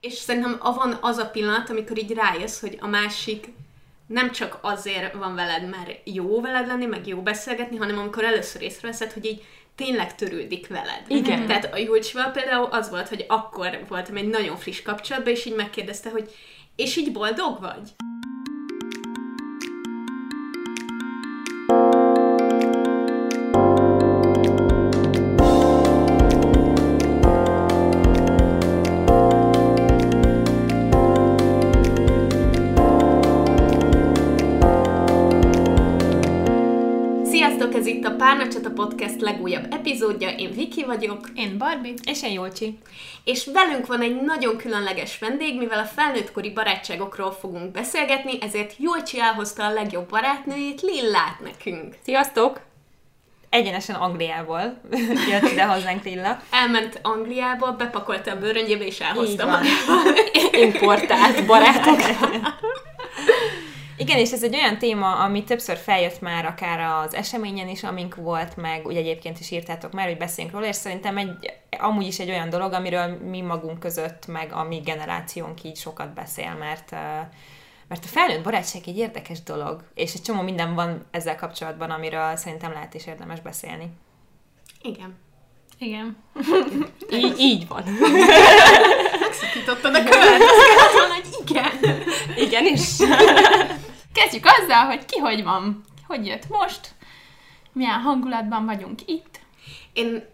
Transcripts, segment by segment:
És szerintem van az a pillanat, amikor így rájössz, hogy a másik nem csak azért van veled, mert jó veled lenni, meg jó beszélgetni, hanem amikor először észreveszed, hogy így tényleg törődik veled. Igen. Tehát a Júlcsival például az volt, hogy akkor voltam egy nagyon friss kapcsolatban, és így megkérdezte, hogy és így boldog vagy? Párnacsata Podcast legújabb epizódja. Én Viki vagyok. Én Barbie. És én Jolcsi. És velünk van egy nagyon különleges vendég, mivel a felnőttkori barátságokról fogunk beszélgetni, ezért Jolcsi elhozta a legjobb barátnőjét, Lillát nekünk. Sziasztok! Egyenesen Angliából jött ide hozzánk Lilla. Elment Angliába, bepakolta a bőröngyébe és elhozta Így van. magával. Importált barátok. Igen, és ez egy olyan téma, ami többször feljött már akár az eseményen is, amink volt, meg ugye egyébként is írtátok már, hogy beszéljünk róla, és szerintem egy, amúgy is egy olyan dolog, amiről mi magunk között, meg a mi generációnk így sokat beszél, mert, mert a felnőtt barátság egy érdekes dolog, és egy csomó minden van ezzel kapcsolatban, amiről szerintem lehet is érdemes beszélni. Igen. Igen. Így, így van. Megszakítottad a követ, azt kellett volna, hogy igen. Igenis. Kezdjük azzal, hogy ki hogy van. Hogy jött most? Milyen hangulatban vagyunk itt? Én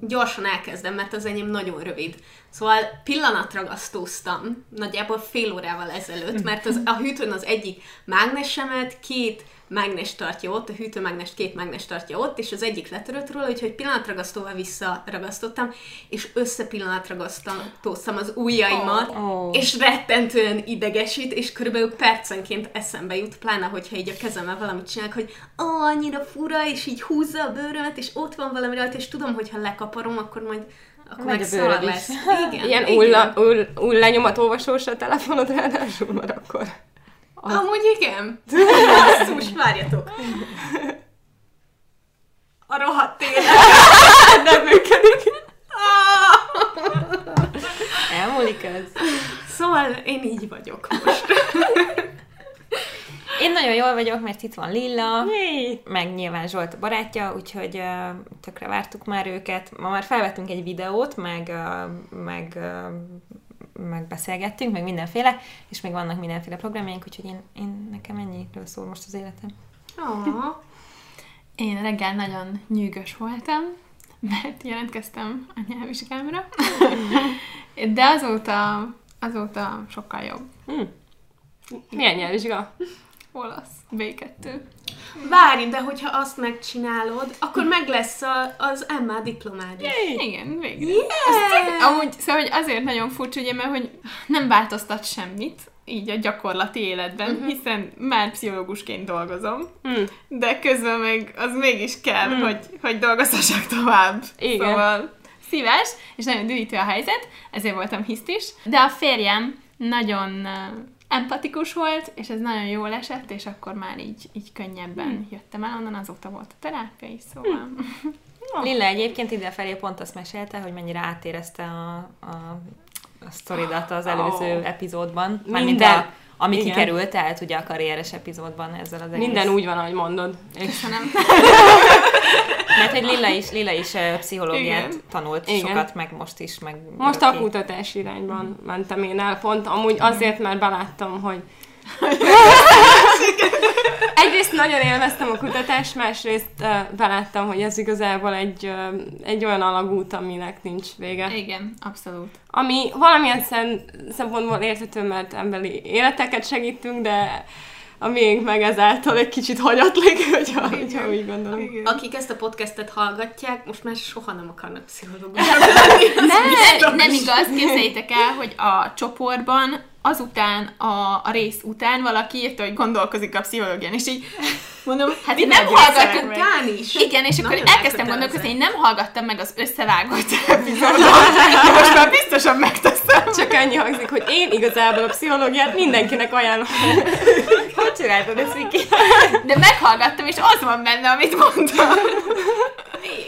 gyorsan elkezdem, mert az enyém nagyon rövid. Szóval pillanatragasztóztam nagyjából fél órával ezelőtt, mert az, a hűtőn az egyik mágnesemet két mágnes tartja ott, a hűtőmágnes két mágnes tartja ott, és az egyik letörött róla, úgyhogy pillanatragasztóval visszaragasztottam, és összepillanatragasztottam az ujjaimat, Ó. Ó. és rettentően idegesít, és körülbelül percenként eszembe jut, pláne, hogyha így a kezemmel valamit csinálok, hogy ó, annyira fura, és így húzza a bőrömet, és ott van valami rajta, és tudom, hogy ha lekaparom, akkor majd akkor meg a bőröd is. lesz. Igen, Ilyen ulla, ull, ullanyomat olvasós a telefonod ráadásul, mert akkor... Amúgy igen. Basszus, várjatok. A rohadt élet. Nem működik. Elmúlik ez. Szóval én így vagyok most. Én nagyon jól vagyok, mert itt van Lilla, Jé. meg nyilván Zsolt a barátja, úgyhogy uh, tökre vártuk már őket. Ma már felvettünk egy videót, meg, uh, meg, uh, meg beszélgettünk, meg mindenféle, és még vannak mindenféle programjaink, úgyhogy én, én nekem ennyiről szól most az életem. Oh. Én reggel nagyon nyűgös voltam, mert jelentkeztem a nyelvvizsgámra. De azóta, azóta sokkal jobb. Milyen nyelvvizsga? Olasz. B2. Várj, de hogyha azt megcsinálod, akkor meg lesz a, az MA diplomád is. Igen, végre. Yeah! Amúgy, szóval hogy azért nagyon furcsa, ugye, mert hogy nem változtat semmit, így a gyakorlati életben, uh-huh. hiszen már pszichológusként dolgozom, Hm. de közben meg az mégis kell, mm. hogy, hogy dolgozhassak tovább. Igen. Szóval szíves, és nagyon dühítő a helyzet, ezért voltam hisztis. De a férjem nagyon empatikus volt, és ez nagyon jól esett, és akkor már így, így könnyebben mm. jöttem el onnan, azóta volt a terápia is, szóval... Mm. Lilla egyébként idefelé pont azt mesélte, hogy mennyire átérezte a, a, a sztoridat az előző Ó. epizódban. Mármint Minden. Ami Igen. kikerült, tehát ugye a karrieres epizódban ezzel az egész. Minden úgy van, ahogy mondod. És Köszönöm. Mert hogy Lilla is, Lilla is pszichológiát Igen. tanult Igen. sokat, meg most is, meg most a kutatás irányban mentem én el, pont amúgy azért, mert beláttam, hogy Egyrészt nagyon élveztem a kutatást, másrészt uh, beláttam, hogy ez igazából egy, uh, egy olyan alagút, aminek nincs vége. Igen, abszolút. Ami valamilyen szem, szempontból érthető, mert emberi életeket segítünk, de a miénk meg ezáltal egy kicsit hagyatlik, hogyha, hogyha úgy gondolom. Igen. Akik ezt a podcastet hallgatják, most már soha nem akarnak pszichológus. Nem, nem igaz, képzeljétek el, hogy a csoportban azután, a, a rész után valaki írta, hogy gondolkozik a pszichológián, és így mondom, hát én nem hallgattam. Után is. Igen, és akkor elkezdtem gondolkozni, én nem hallgattam meg az összevágott epizódot, de most már biztosan megteszem. Csak annyi hangzik, hogy én igazából a pszichológiát mindenkinek ajánlom. Hogy csináltad ezt, Viki? De meghallgattam, és az van benne, amit mondtam.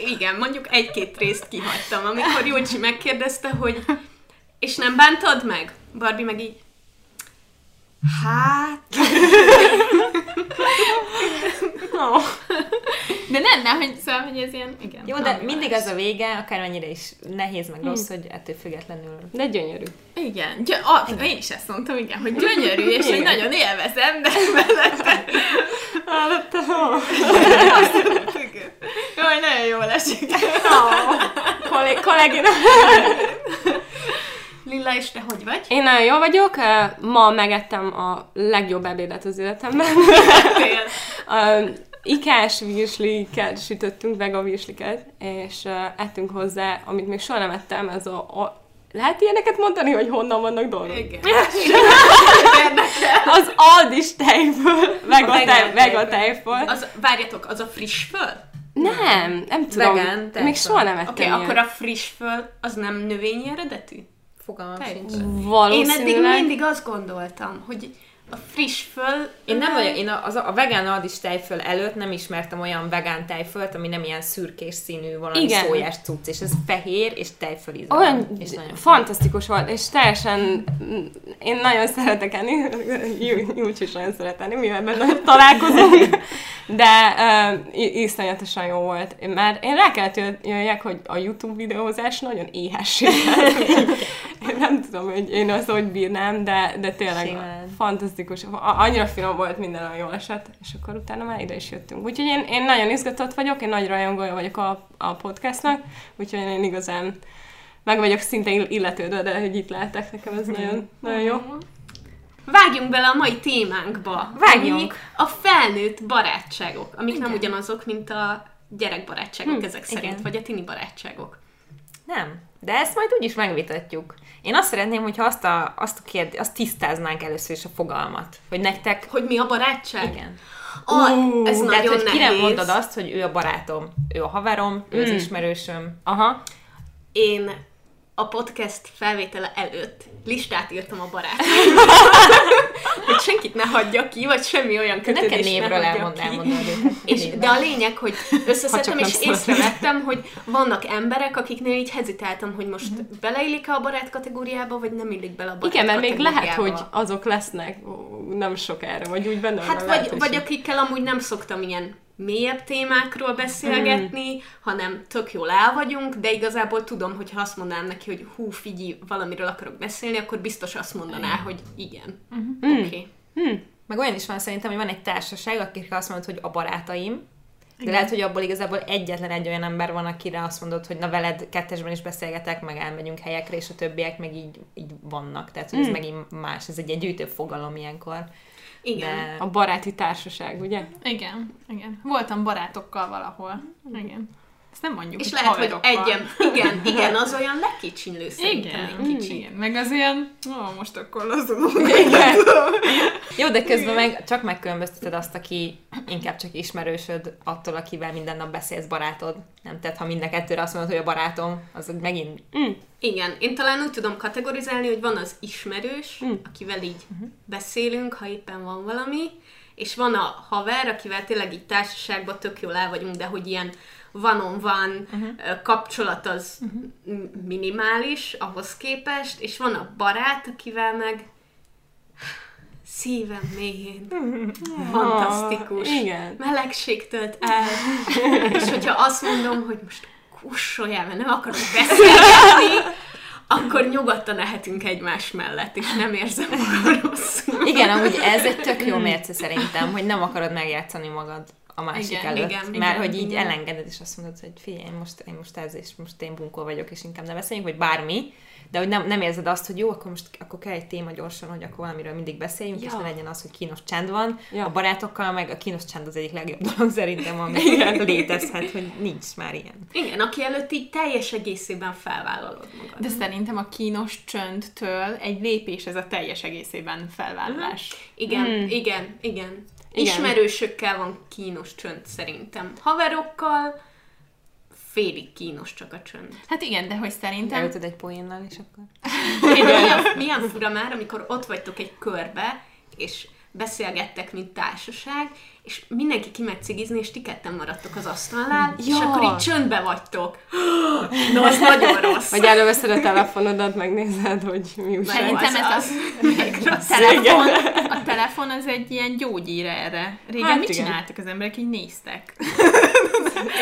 Igen, mondjuk egy-két részt kihagytam, amikor Júlcsi megkérdezte, hogy És nem bántad meg? Barbie meg így... Hát... Oh. De nem, nem, hogy szóval, hogy ez ilyen, igen. Jó, de mindig az a vége, akármennyire is nehéz meg rossz, hogy ettől függetlenül De gyönyörű. Igen, gy- a, én is ezt mondtam, igen, hogy gyönyörű, és hogy Igen. nagyon élvezem, de mellette Jaj, nagyon jól esik. Kollég, kollégina. Lilla, és te hogy vagy? Én nagyon jó vagyok. Ma megettem a legjobb ebédet az életemben. Ikás virsliket sütöttünk, vega virsliket, és uh, ettünk hozzá, amit még soha nem ettem, ez a, a lehet ilyeneket mondani, hogy honnan vannak dolgok? Igen. Az Aldis tejből, vega, tej, vegán vega tejből. Az, várjatok, az a friss föl? Nem, nem tudom. Vegán még soha nem ettem Oké, okay, akkor a friss föl az nem növényi eredetű? Fogalmam sincs. Én Valószínűleg. eddig mindig azt gondoltam, hogy a friss föl... Én nem vagyok, én a, az a, a vegán aldis tejföl előtt nem ismertem olyan vegán tejfölt, ami nem ilyen szürkés színű, valami Igen. Szójás cucc, és ez fehér és tejföl íze van, Olyan és nagyon fantasztikus volt, és teljesen, én nagyon szeretek enni, Jú- Júcs is nagyon szeret enni, mivel ebben nagyon találkozunk, de uh, iszonyatosan jó volt. Én már én rá kellett jö- jöjjek, hogy a YouTube videózás nagyon éhesség. én nem tudom, hogy én azt hogy bírnám, de, de tényleg Simán. fantasztikus. A- Annyira finom volt, minden olyan jól esett, és akkor utána már ide is jöttünk. Úgyhogy én, én nagyon izgatott vagyok, én nagy rajongója vagyok a, a podcastnak, úgyhogy én igazán meg vagyok szinte ill- illetődve, de hogy itt lehetek, nekem ez nagyon, nagyon jó. Vágjunk bele a mai témánkba. Vágjunk. A felnőtt barátságok, amik nem ugyanazok, mint a gyerekbarátságok Hm, ezek szerint, igen. vagy a tini barátságok. Nem. De ezt majd úgyis megvitatjuk. Én azt szeretném, hogyha azt, a, azt, a kérd, azt tisztáznánk először is a fogalmat. Hogy nektek... Hogy mi a barátság? Igen. Ah, ez Tehát, nagyon hogy ki nem nehéz. mondod azt, hogy ő a barátom, ő a haverom, ő Hmm. az ismerősöm. Aha. Én a podcast felvétele előtt listát írtam a barátaimmal, hogy senkit ne hagyjak ki, vagy semmi olyan kötődést ne névről hagyjak elmond, ki. őket. És, Névről. de a lényeg, hogy összeszedtem, és szeretnél. észrevettem, hogy vannak emberek, akiknél így hezitáltam, hogy most Mhm. beleillik a barát kategóriába, vagy nem illik bele a barát Igen, mert még lehet, hogy azok lesznek nem sokára, vagy úgy benne Hát vagy, vagy akikkel amúgy nem szoktam ilyen mélyebb témákról beszélgetni, Hmm. hanem tök jól el vagyunk, de igazából tudom, hogy ha azt mondanám neki, hogy hú, figyelj, valamiről akarok beszélni, akkor biztos azt mondaná, hogy igen. Hmm. Oké. Meg olyan is van szerintem, hogy van egy társaság, akikre azt mondod, hogy a barátaim, de lehet, hogy abból igazából egyetlen egy olyan ember van, akire azt mondod, hogy na veled kettesben is beszélgetek, meg elmegyünk helyekre, és a többiek meg így, így vannak. Tehát, hogy ez megint más, ez egy, egy gyűjtő fogalom ilyenkor. Igen. De A baráti társaság, ugye? Igen, igen. Voltam barátokkal valahol. Igen. Ezt nem mondjuk, És lehet, hogy haverokkal. egyen, igen, igen, az olyan legkicsinlő szerintem Igen, egy kicsi. igen. Meg az ilyen, ó, most akkor lazulunk. Jó, de közben meg csak megkülönbözteted azt, aki inkább csak ismerősöd attól, akivel minden nap beszélsz barátod. Nem? Tehát ha mind a kettőre azt mondod, hogy a barátom, az megint Igen, én talán úgy tudom kategorizálni, hogy van az ismerős, Mm. akivel így beszélünk, ha éppen van valami, és van a haver, akivel tényleg így társaságban tök jól el vagyunk, de hogy ilyen van-on-van uh-huh. kapcsolat az uh-huh. minimális ahhoz képest, és van a barát, akivel meg szívem mélyén. Fantasztikus. Igen. Melegség tölt el. és hogyha azt mondom, hogy most kussoljál, mert nem akarok beszélgetni, akkor nyugodtan ehetünk egymás mellett, és nem érzem magam rosszul. Igen, amúgy ez egy tök jó mérce szerintem, hogy nem akarod megjátszani magad a másik Igen, előtt. igen, mert igen, hogy így igen. elengeded, és azt mondod, hogy figyelj, én most, én most ez, és most én bunkó vagyok, és inkább ne beszéljünk, vagy bármi, de hogy nem, nem érzed azt, hogy jó, akkor most akkor kell egy téma gyorsan, hogy akkor valamiről mindig beszéljünk, ja. és ne legyen az, hogy kínos csend van. Ja. A barátokkal meg a kínos csend az egyik legjobb dolog szerintem, ami létezhet, hogy nincs már ilyen. Igen, aki előtt így teljes egészében felvállalod magad. De szerintem a kínos csöndtől egy lépés ez a teljes egészében felvállalás. Igen, Hmm. igen, igen, igen. Igen. Ismerősökkel van kínos csönd szerintem. Haverokkal félig kínos csak a csönd. Hát igen, de hogy szerintem... Elütöd egy poénnal, és akkor... milyen, milyen fura már, amikor ott vagytok egy körbe, és beszélgettek, mint társaság, és mindenki kimegy cigizni, és ti ketten maradtok az asztalnál, és Ja. akkor így csöndbe vagytok. No, az nagyon rossz. Vagy előveszed a telefonodat, megnézed, hogy mi újság. Szerintem az ez az. a, a, telefon, a telefon az egy ilyen gyógyír erre. Régen Hát mit igen. csináltak az emberek? Így néztek.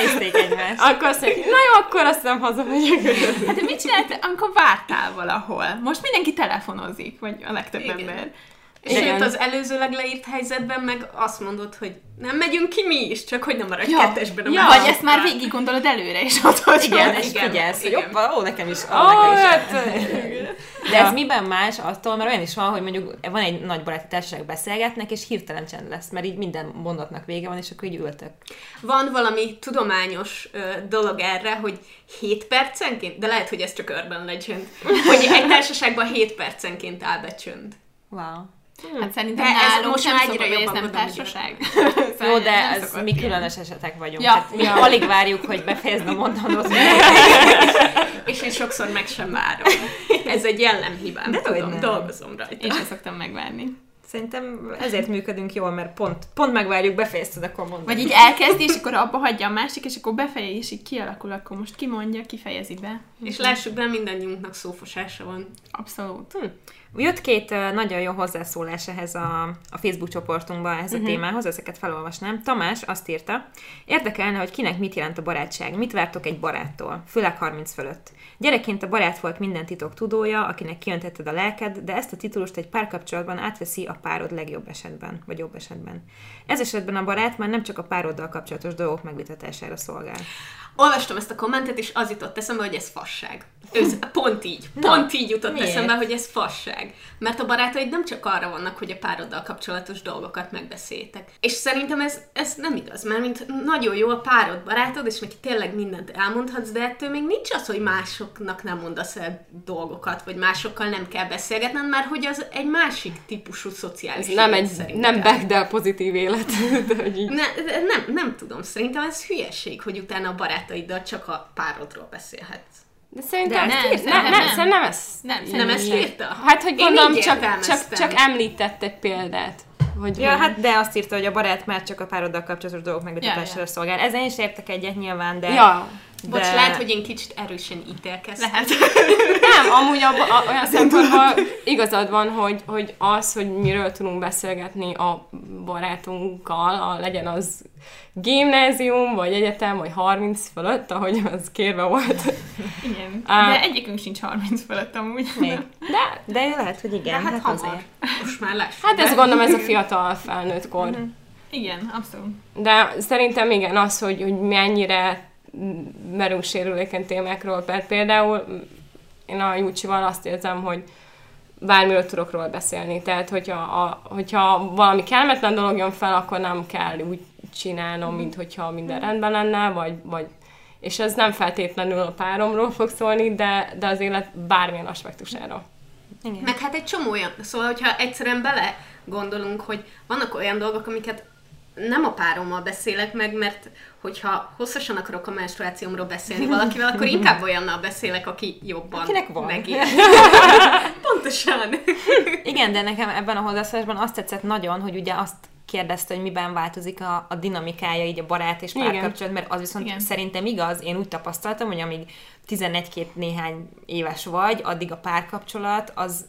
Nézték egymást. Akkor azt mondják, na jó, akkor azt nem hazamegyek. Hát de mit csináltál, amikor vártál valahol? Most mindenki telefonozik, vagy a legtöbb Igen. ember. És Igen. sőt, az előzőleg leírt helyzetben meg azt mondod, hogy nem megyünk ki mi is, csak hogy nem maradj Ja. kettesben a Ja, vagy ezt már végig gondolod előre, és ott hogy Igen, és igen, figyelsz, hogy hoppá, ó, nekem is, ó, Ó, nekem is. hát, De ez miben más attól, mert olyan is van, hogy mondjuk van egy nagy baráti társaság, beszélgetnek, és hirtelen csend lesz, mert így minden mondatnak vége van, és akkor így ültök. Van valami tudományos ö, dolog erre, hogy 7 percenként, de lehet, hogy ez csak Urban Legend, hogy egy társaságban 7 percenként áll be csönd. Wow. Hát szerintem De ez nálunk most már egyre jobban nem tudom, társaság. Jó, de Nem ez mi ilyen. különös esetek vagyunk. Ja, Tehát mi ja. alig várjuk, hogy befejezd a mondanod. És én sokszor meg sem várom. Ez egy jellemhibám, De tudom, hogyne. dolgozom rajta. Én sem szoktam megvárni. Szerintem ezért működünk jól, mert pont, pont megvárjuk, befejezted, akkor mondod. Vagy így elkezdi, és akkor abba hagyja a másik, és akkor befejezi, és így kialakul, akkor most kimondja, kifejezi be. És lássuk be, mindannyiunknak szófosása van. Abszolút. Jött két nagyon jó hozzászólás ehhez a, a Facebook csoportunkba, ehhez a témához, ezeket felolvasnám. Tamás azt írta, érdekelne, hogy kinek mit jelent a barátság, mit vártok egy baráttól, főleg 30 fölött. Gyerekként a barát volt minden titok tudója, akinek kiöntetted a lelked, de ezt a titulust egy párkapcsolatban átveszi a párod legjobb esetben, vagy jobb esetben. Ez esetben a barát már nem csak a pároddal kapcsolatos dolgok megvitatására szolgál. Olvastam ezt a kommentet, és az jutott eszembe, hogy ez fasság. Ősz, pont így. Pont így jutott miért? eszembe, hogy ez fasság. Mert a barátaid nem csak arra vannak, hogy a pároddal kapcsolatos dolgokat megbeszéljétek. És szerintem ez, ez nem igaz, mert mint nagyon jó a párod barátod, és neki tényleg mindent elmondhatsz, de ettől még nincs az, hogy másoknak nem mondasz el dolgokat, vagy másokkal nem kell beszélgetned, mert hogy az egy másik típusú szociális Ez nem egy, szerintem. nem Bechdel pozitív élet. De, hogy így. Ne, nem, nem tudom, szerintem ez hülyeség, hogy utána a barátaiddal csak a párodról beszélhetsz. De szerintem De nem, nem, nem, nem, nem. szerintem nem ez. Nem, Nem ezt írta? Hát, hogy Én gondolom, csak, csak, csak említett egy példát. Hogy Ja, hát de azt írta, hogy a barát már csak a pároddal kapcsolatos dolgok megvitatására Ja, ja. szolgál. Ezen is értek egyet nyilván, de... Ja. Bocs, lehet, hogy én kicsit erősen ítélkeztem. Lehet. Nem, amúgy abba, a, olyan szempontból igazad van, hogy, hogy az, hogy miről tudunk beszélgetni a barátunkkal, a, legyen az gimnázium, vagy egyetem, vagy 30 fölött, ahogy az kérve volt. Igen. Á. De egyikünk sincs 30 fölött amúgy. Még. De De lehet, hogy De igen. hát hamar. azért. Most már lássuk. hát ez gondolom ez a fiatal felnőtt kor. Igen, abszolút. De szerintem igen, az, hogy, hogy mennyire merünk sérülékeny témákról, mert például én a Júcsival azt érzem, hogy bármiről tudok róla beszélni. Tehát, hogyha, a, hogyha valami kellemetlen dolog jön fel, akkor nem kell úgy csinálnom, mint hogyha minden rendben lenne, vagy, vagy és ez nem feltétlenül a páromról fog szólni, de, de az élet bármilyen aspektusáról. Igen. Meg hát egy csomó olyan, szóval, hogyha egyszerűen bele gondolunk, hogy vannak olyan dolgok, amiket nem a párommal beszélek meg, mert hogyha hosszasan akarok a menstruációmról beszélni valakivel, akkor inkább olyannal beszélek, aki jobban Akinek van. megér. Pontosan. Igen, de nekem ebben a hozzászólásban azt tetszett nagyon, hogy ugye azt kérdezte, hogy miben változik a, a dinamikája így a barát és párkapcsolat, mert az viszont Igen. Szerintem igaz, én úgy tapasztaltam, hogy amíg 11-2 néhány éves vagy, addig a párkapcsolat az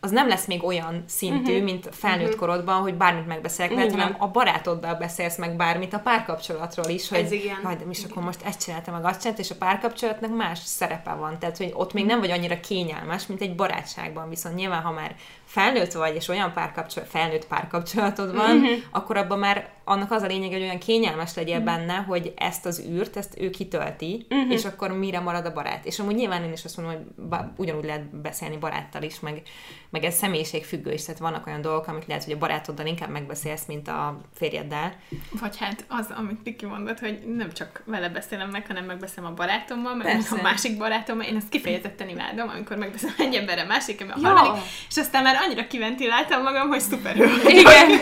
az nem lesz még olyan szintű, uh-huh. mint felnőtt uh-huh. korodban, hogy bármit megbeszélek, mert hanem a barátoddal beszélsz meg bármit a párkapcsolatról is, hogy Ez igen. majd is akkor most ezt csináltam, meg azt csináltam, és a párkapcsolatnak más szerepe van. Tehát, hogy ott még nem vagy annyira kényelmes, mint egy barátságban. Viszont nyilván, ha már felnőtt vagy, és olyan párkapcsolat, felnőtt párkapcsolatod van, uh-huh. akkor abban már annak az a lényeg, hogy olyan kényelmes legyél uh-huh. benne, hogy ezt az űrt, ezt ő kitölti, uh-huh. és akkor mire marad a barát. És amúgy nyilván én is azt mondom, hogy ba- ugyanúgy lehet beszélni baráttal is, meg, meg ez személyiségfüggő is, tehát vannak olyan dolgok, amit lehet, hogy a barátoddal inkább megbeszélsz, mint a férjeddel. Vagy hát az, amit Piki mondott, hogy nem csak vele beszélem meg, hanem megbeszélem a barátommal, meg Persze. a másik barátommal. Én ezt kifejezetten imádom, amikor megbeszélem egy emberre, másik a harmadik, és aztán már annyira kiventiláltam magam, hogy szuperül. Igen.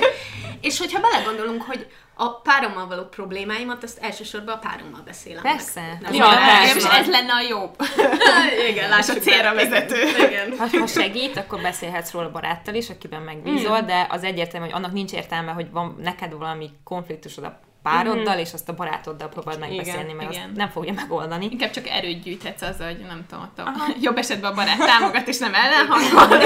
És hogyha belegondolunk, hogy a párommal való problémáimat, azt elsősorban a párommal beszélem Persze. meg. Nem Ja, persze. És ez lenne a jobb. Igen, lássuk a célra be. vezető. Igen. Ha, ha segít, akkor beszélhetsz róla baráttal is, akiben megbízol, de az egyértelmű, hogy annak nincs értelme, hogy van neked valami konfliktusod a pároddal, és azt a barátoddal próbáld megbeszélni, mert igen. azt nem fogja megoldani. Inkább csak erőt gyűjthetsz azzal, hogy nem tudom, ott a jobb esetben a barát támogat, és nem ellenhangol.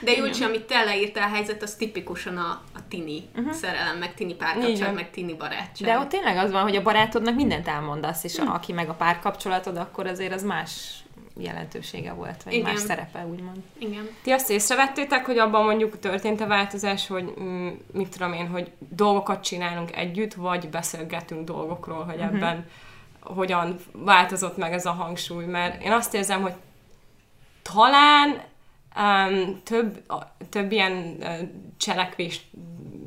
De Júlcsi, amit te leírtál a helyzet, az tipikusan a, a tini uh-huh. szerelem, meg tini párkapcsolat, meg tini barátság. De ott tényleg az van, hogy a barátodnak mindent elmondasz, és a, aki meg a párkapcsolatod, akkor azért az más jelentősége volt, vagy Igen. más szerepe, úgymond. Igen. Ti azt észrevettétek, hogy abban mondjuk történt a változás, hogy mm, mit tudom én, hogy dolgokat csinálunk együtt, vagy beszélgetünk dolgokról, hogy Mhm. ebben hogyan változott meg ez a hangsúly, mert én azt érzem, hogy talán um, több, a, több ilyen uh, cselekvés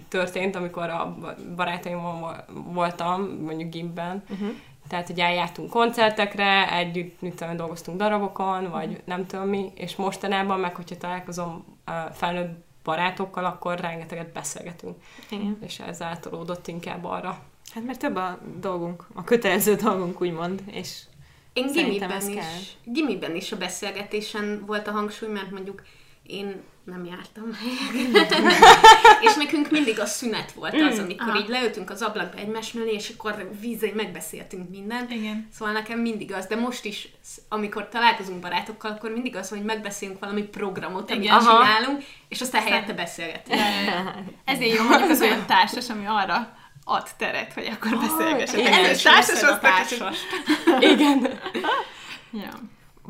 történt, amikor a barátaimmal vo- voltam, mondjuk gimben, uh-huh. Tehát, hogy eljártunk koncertekre, együtt, mit tudom, dolgoztunk darabokon, vagy uh-huh. nem tudom mi, és mostanában meg, hogyha találkozom felnőtt barátokkal, akkor rengeteget beszélgetünk. Igen. És ez átolódott inkább arra. Hát mert több a dolgunk, a kötelező dolgunk, úgymond, és Én gimiben is, gimiben is a beszélgetésen volt a hangsúly, mert mondjuk én nem jártam és nekünk mindig a szünet volt az, amikor Aha. így leültünk az ablakba egymás mellé, és akkor vízé megbeszéltünk mindent. Igen. Szóval nekem mindig az, de most is, amikor találkozunk barátokkal, akkor mindig az, hogy megbeszélünk valami programot, amit Igen. Csinálunk, és aztán helyette beszélgetünk. Ezért jó mondjuk az olyan társas, ami arra ad teret, hogy akkor beszélgessetek. igen, Ez és egy társas osztályos. Igen. Ja.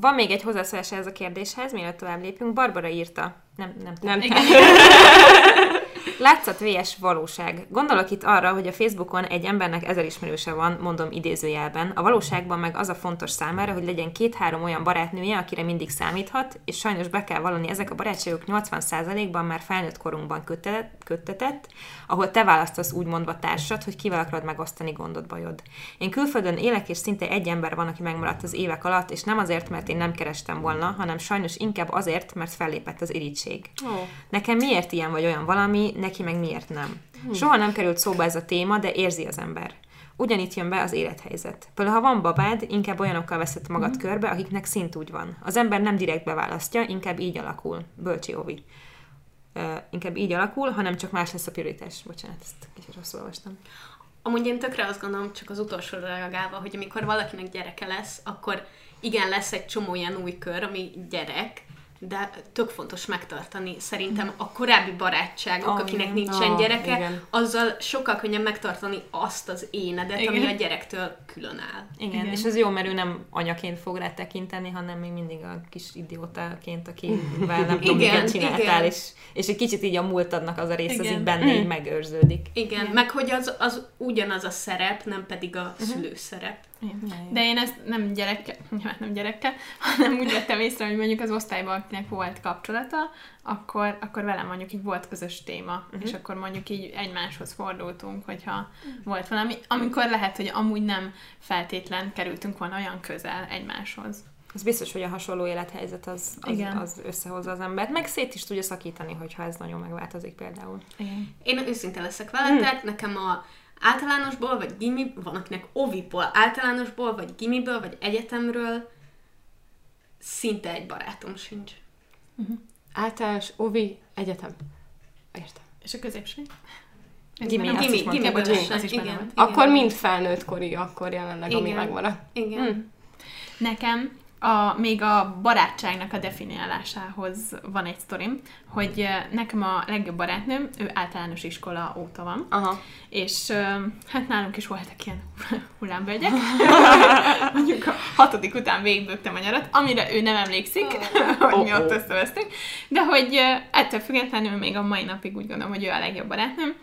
Van még egy hozzászólás ehhez a kérdéshez, mielőtt tovább lépünk. Barbara írta. Nem, nem. Nem. Látszat vs. valóság. Gondolok itt arra, hogy a Facebookon egy embernek ezer ismerőse van, mondom idézőjelben. A valóságban meg az a fontos számára, hogy legyen két-három olyan barátnője, akire mindig számíthat, és sajnos be kell vallani, ezek a barátságok 80%-ban már felnőtt korunkban köttetett, ahol te választasz úgy mondva társat, hogy kivel akarod megosztani gondod, bajod. Én külföldön élek, és szinte egy ember van, aki megmaradt az évek alatt, és nem azért, mert én nem kerestem volna, hanem sajnos inkább azért, mert fellépett az irítség. Ó. Nekem miért ilyen vagy olyan valami, neki meg miért nem. Soha nem került szóba ez a téma, de érzi az ember. Ugyanitt jön be az élethelyzet. Például, ha van babád, inkább olyanokkal veszed magad körbe, akiknek szint úgy van. Az ember nem direkt beválasztja, inkább így alakul. Bölcsi Ovi. Uh, inkább így alakul, hanem csak más lesz a prioritás. Bocsánat, ezt kicsit rosszul olvastam. Amúgy én tökre azt gondolom, csak az utolsóra reagálva, hogy amikor valakinek gyereke lesz, akkor igen, lesz egy csomó ilyen új kör, ami gyerek, de tök fontos megtartani szerintem a korábbi barátságok, Ah, akinek igen. nincsen Ah, gyereke, igen. azzal sokkal könnyebb megtartani azt az énedet, Igen. ami a gyerektől külön áll. Igen, Igen. Igen, és az jó, mert ő nem anyaként fog rá tekinteni, hanem még mindig a kis idiótaként, akivel nem tudom, Igen, miket csináltál, igen. és, és egy kicsit így a múltadnak az a rész, az Igen. így benne így megőrződik. Igen, meg hogy az, az ugyanaz a szerep, nem pedig a szülőszerep. De én ezt nem gyerekkel, nyilván nem gyerekkel, hanem úgy vettem észre, hogy mondjuk az osztályban, akinek volt kapcsolata, akkor, akkor velem mondjuk így volt közös téma, uh-huh. és akkor mondjuk így egymáshoz fordultunk, hogyha uh-huh. volt valami, amikor lehet, hogy amúgy nem feltétlen kerültünk volna olyan közel egymáshoz. Az biztos, hogy a hasonló élethelyzet az, az, Igen. az összehozza az embert, meg szét is tudja szakítani, hogyha ez nagyon megváltozik például. Igen. Én őszinte leszek veletek, nekem a általánosból, vagy gimi, van akinek oviból, általánosból, vagy gimiből, vagy egyetemről szinte egy barátom sincs. Általános, ovi, egyetem. Értem. És a középső? Gimi. Gimi, is benne igen. volt. Akkor mind felnőttkori, akkor jelenleg, ami Igen. megmaradt. Igen. Hm. Nekem a, még a barátságnak a definiálásához van egy sztorim, hogy nekem a legjobb barátnőm, ő általános iskola óta van, Aha. és hát nálunk is voltak ilyen hullámvölgyek. Mondjuk a hatodik után végigbőgtem a nyarat, amire ő nem emlékszik, hogy mi Oh, ott oh. összevesztünk, de hogy ettől függetlenül még a mai napig úgy gondolom, hogy ő a legjobb barátnőm,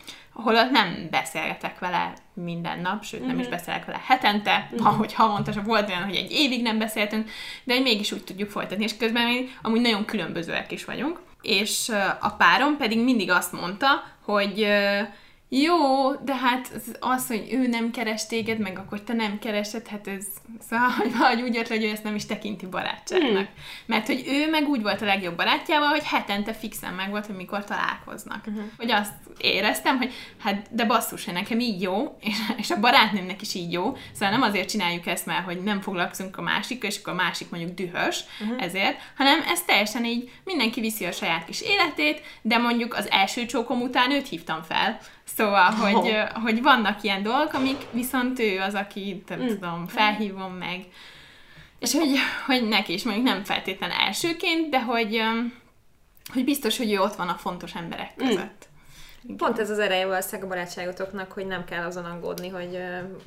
holott nem beszélgetek vele minden nap, sőt nem is beszélek vele hetente, ahogy havonta, csak volt olyan, hogy egy évig nem beszéltünk, de hogy mégis úgy tudjuk folytatni, és közben mi amúgy nagyon különbözőek is vagyunk, és a párom pedig mindig azt mondta, hogy Jó, de hát az, hogy ő nem keres téged, meg akkor te nem keresed, hát ez szóval, hogy valahogy úgy jött, hogy ő ezt nem is tekinti barátságnak. Hmm. Mert hogy ő meg úgy volt a legjobb barátjával, hogy hetente fixen meg volt, hogy mikor találkoznak. Uh-huh. Hogy azt éreztem, hogy hát de basszus, hogy nekem így jó, és, és a barátnőmnek is így jó, szóval nem azért csináljuk ezt már, hogy nem foglalkozunk a másik, és akkor a másik mondjuk dühös uh-huh. ezért, hanem ez teljesen így mindenki viszi a saját kis életét, de mondjuk az első csókom után őt hívtam fel, Szóval, hogy, oh. hogy vannak ilyen dolgok, amik viszont ő az, aki, nem mm. tudom, felhívom meg. És hogy, hogy neki is mondjuk nem feltétlen elsőként, de hogy, hogy biztos, hogy ő ott van a fontos emberek mm. Igen. Pont ez az ereje valószínűleg a barátságotoknak, hogy nem kell azon aggódni, hogy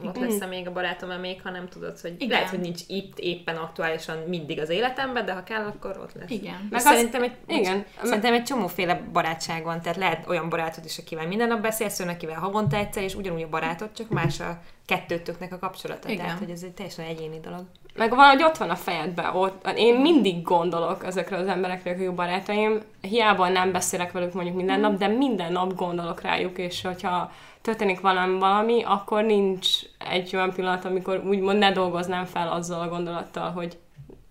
uh, ott lesz-e még a barátom még, ha nem tudod, hogy Igen. lehet, hogy nincs itt éppen aktuálisan mindig az életemben, de ha kell, akkor ott lesz. Igen. Meg szerintem, egy, igen. szerintem egy csomóféle barátság van, tehát lehet olyan barátod is, akivel minden nap beszélsz, olyan, akivel havonta egyszer, és ugyanúgy a barátod, csak más a kettőtöknek a kapcsolata. Igen. Tehát, hogy ez egy teljesen egyéni dolog meg valahogy ott van a fejedben, ott, én mindig gondolok ezekre az emberekre, akik barátaim, hiába nem beszélek velük mondjuk minden nap, de minden nap gondolok rájuk, és hogyha történik valami, valami, akkor nincs egy olyan pillanat, amikor úgymond ne dolgoznám fel azzal a gondolattal, hogy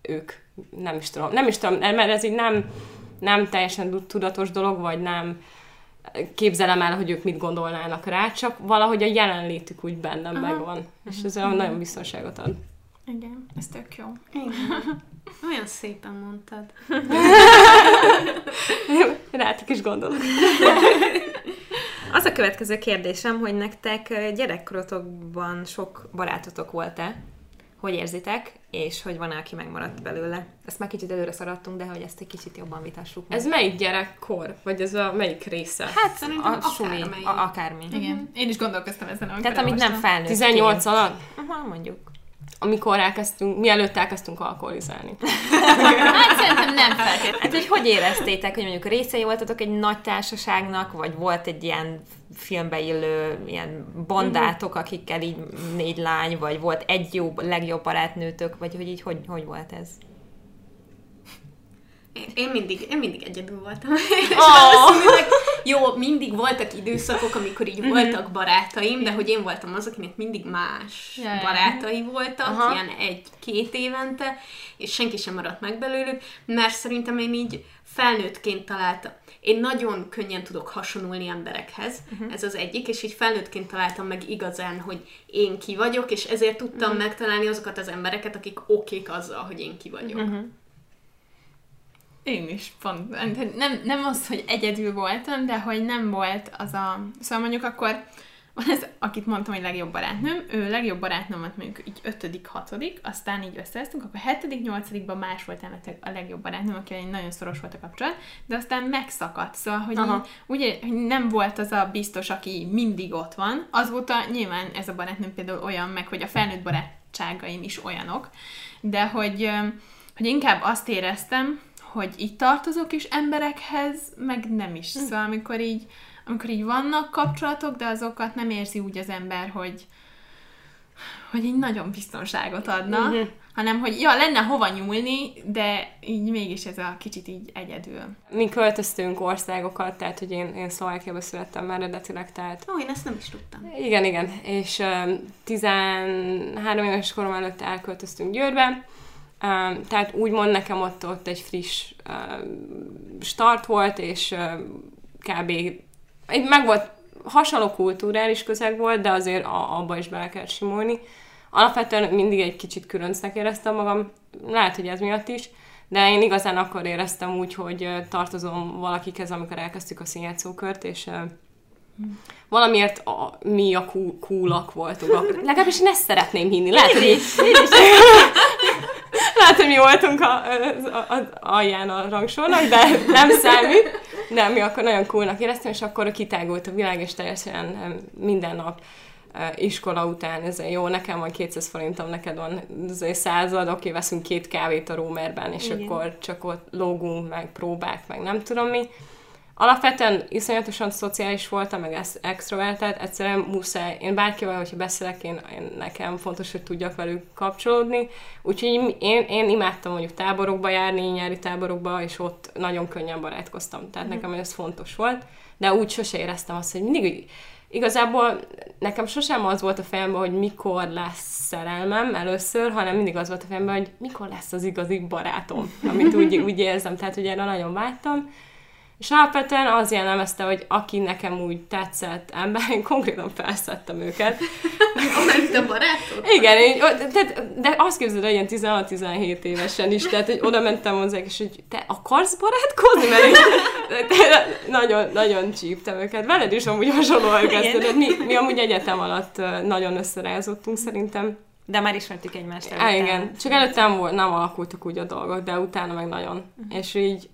ők, nem is tudom, nem is tudom, mert ez így nem, nem teljesen tudatos dolog, vagy nem képzelem el, hogy ők mit gondolnának rá, csak valahogy a jelenlétük úgy bennem Aha. megvan, és ez olyan nagyon biztonságot ad. Igen, ez tök jó. Igen. Olyan szépen mondtad. Rátok is gondolok. Az a következő kérdésem, hogy nektek gyerekkorotokban sok barátotok volt-e? Hogy érzitek? És hogy van-e, aki megmaradt belőle? Ezt már kicsit előre szaradtunk, de hogy ezt egy kicsit jobban vitassuk. Ez melyik gyerekkor? Vagy ez a melyik része? Hát Szerintem a suli, a, akármi. Igen. Én is gondolkoztam ezen, Tehát amit nem felnőtt. 18 alatt? Aha, mondjuk amikor elkezdtünk, mielőtt elkezdtünk alkoholizálni. hát szerintem nem feltétlenül. Hát, hogy hogy éreztétek, hogy mondjuk részei voltatok egy nagy társaságnak, vagy volt egy ilyen filmbe illő ilyen bandátok, akikkel így négy lány, vagy volt egy jó, legjobb barátnőtök, vagy hogy így hogy, hogy volt ez? Én mindig, én mindig egyedül voltam. Oh. jó, mindig voltak időszakok, amikor így mm-hmm. voltak barátaim, de hogy én voltam az, akinek mindig más yeah. barátai voltak, Aha. ilyen egy-két évente, és senki sem maradt meg belőlük, mert szerintem én így felnőttként találtam. Én nagyon könnyen tudok hasonulni emberekhez, uh-huh. ez az egyik, és így felnőttként találtam meg igazán, hogy én ki vagyok, és ezért tudtam uh-huh. megtalálni azokat az embereket, akik okék azzal, hogy én ki vagyok. Uh-huh. Én is pont. Nem, nem az, hogy egyedül voltam, de hogy nem volt az a... Szóval mondjuk akkor van ez, akit mondtam, hogy legjobb barátnőm, ő legjobb barátnőmet mondjuk így ötödik, hatodik, aztán így összeeztünk, akkor hetedik, nyolcadikban más volt a legjobb barátnőm, akivel nagyon szoros volt a kapcsolat, de aztán megszakadt, szóval, hogy így, ugye, hogy nem volt az a biztos, aki mindig ott van, azóta nyilván ez a barátnőm például olyan, meg hogy a felnőtt barátságaim is olyanok, de hogy, hogy inkább azt éreztem, hogy így tartozok is emberekhez, meg nem is. Mm. Szóval amikor így, amikor így vannak kapcsolatok, de azokat nem érzi úgy az ember, hogy hogy így nagyon biztonságot adna, mm-hmm. hanem hogy ja, lenne hova nyúlni, de így mégis ez a kicsit így egyedül. Mi költöztünk országokat, tehát hogy én, én Szlovákiába születtem már eredetileg, tehát... Ó, én ezt nem is tudtam. Igen, igen, és uh, 13 éves korom előtt elköltöztünk Győrbe, tehát úgymond nekem ott, ott egy friss start volt, és kb. meg volt hasonló kulturális közeg volt, de azért abba is bele kell simulni. Alapvetően mindig egy kicsit különcnek éreztem magam, lehet, hogy ez miatt is, de én igazán akkor éreztem úgy, hogy tartozom valakikhez, amikor elkezdtük a színjátszókört, és valamiért a, mi a coolak voltunk. Legalábbis én ezt szeretném hinni. Lehet, hogy így, lehet, hogy mi voltunk a, a, a, alján a rangsornak, de nem számít. De mi akkor nagyon coolnak éreztem, és akkor kitágult a világ, és teljesen minden nap iskola után, ez jó, nekem van 200 forintom, neked van század, oké, veszünk két kávét a Rómerben, és Igen. akkor csak ott lógunk, meg próbák, meg nem tudom mi. Alapvetően iszonyatosan szociális voltam, meg extrovertált, egyszerűen muszáj, én bárkivel, hogyha beszélek, én, én nekem fontos, hogy tudjak velük kapcsolódni, úgyhogy én, én imádtam mondjuk táborokba járni, nyári táborokba, és ott nagyon könnyen barátkoztam, tehát mm. nekem ez fontos volt, de úgy sose éreztem azt, hogy mindig igazából nekem sosem az volt a fejemben, hogy mikor lesz szerelmem először, hanem mindig az volt a fejemben, hogy mikor lesz az igazi barátom, amit úgy, úgy érzem, tehát hogy erre nagyon vágytam. És alapvetően az jellemezte, hogy aki nekem úgy tetszett ember, én konkrétan felszedtem őket. Amelyik a barátod? Igen, így, de, de azt képzeld, hogy ilyen 16-17 évesen is, tehát hogy oda mentem hozzá, és hogy te akarsz barátkozni? Mert én, nagyon, nagyon csíptem őket. Veled is amúgy hasonlóan kezdődött. Mi, mi amúgy egyetem alatt nagyon összerázottunk szerintem. De már ismertük egymást. Igen, csak előtte nem, volt, nem alakultak úgy a dolgok, de utána meg nagyon. Uh-huh. És így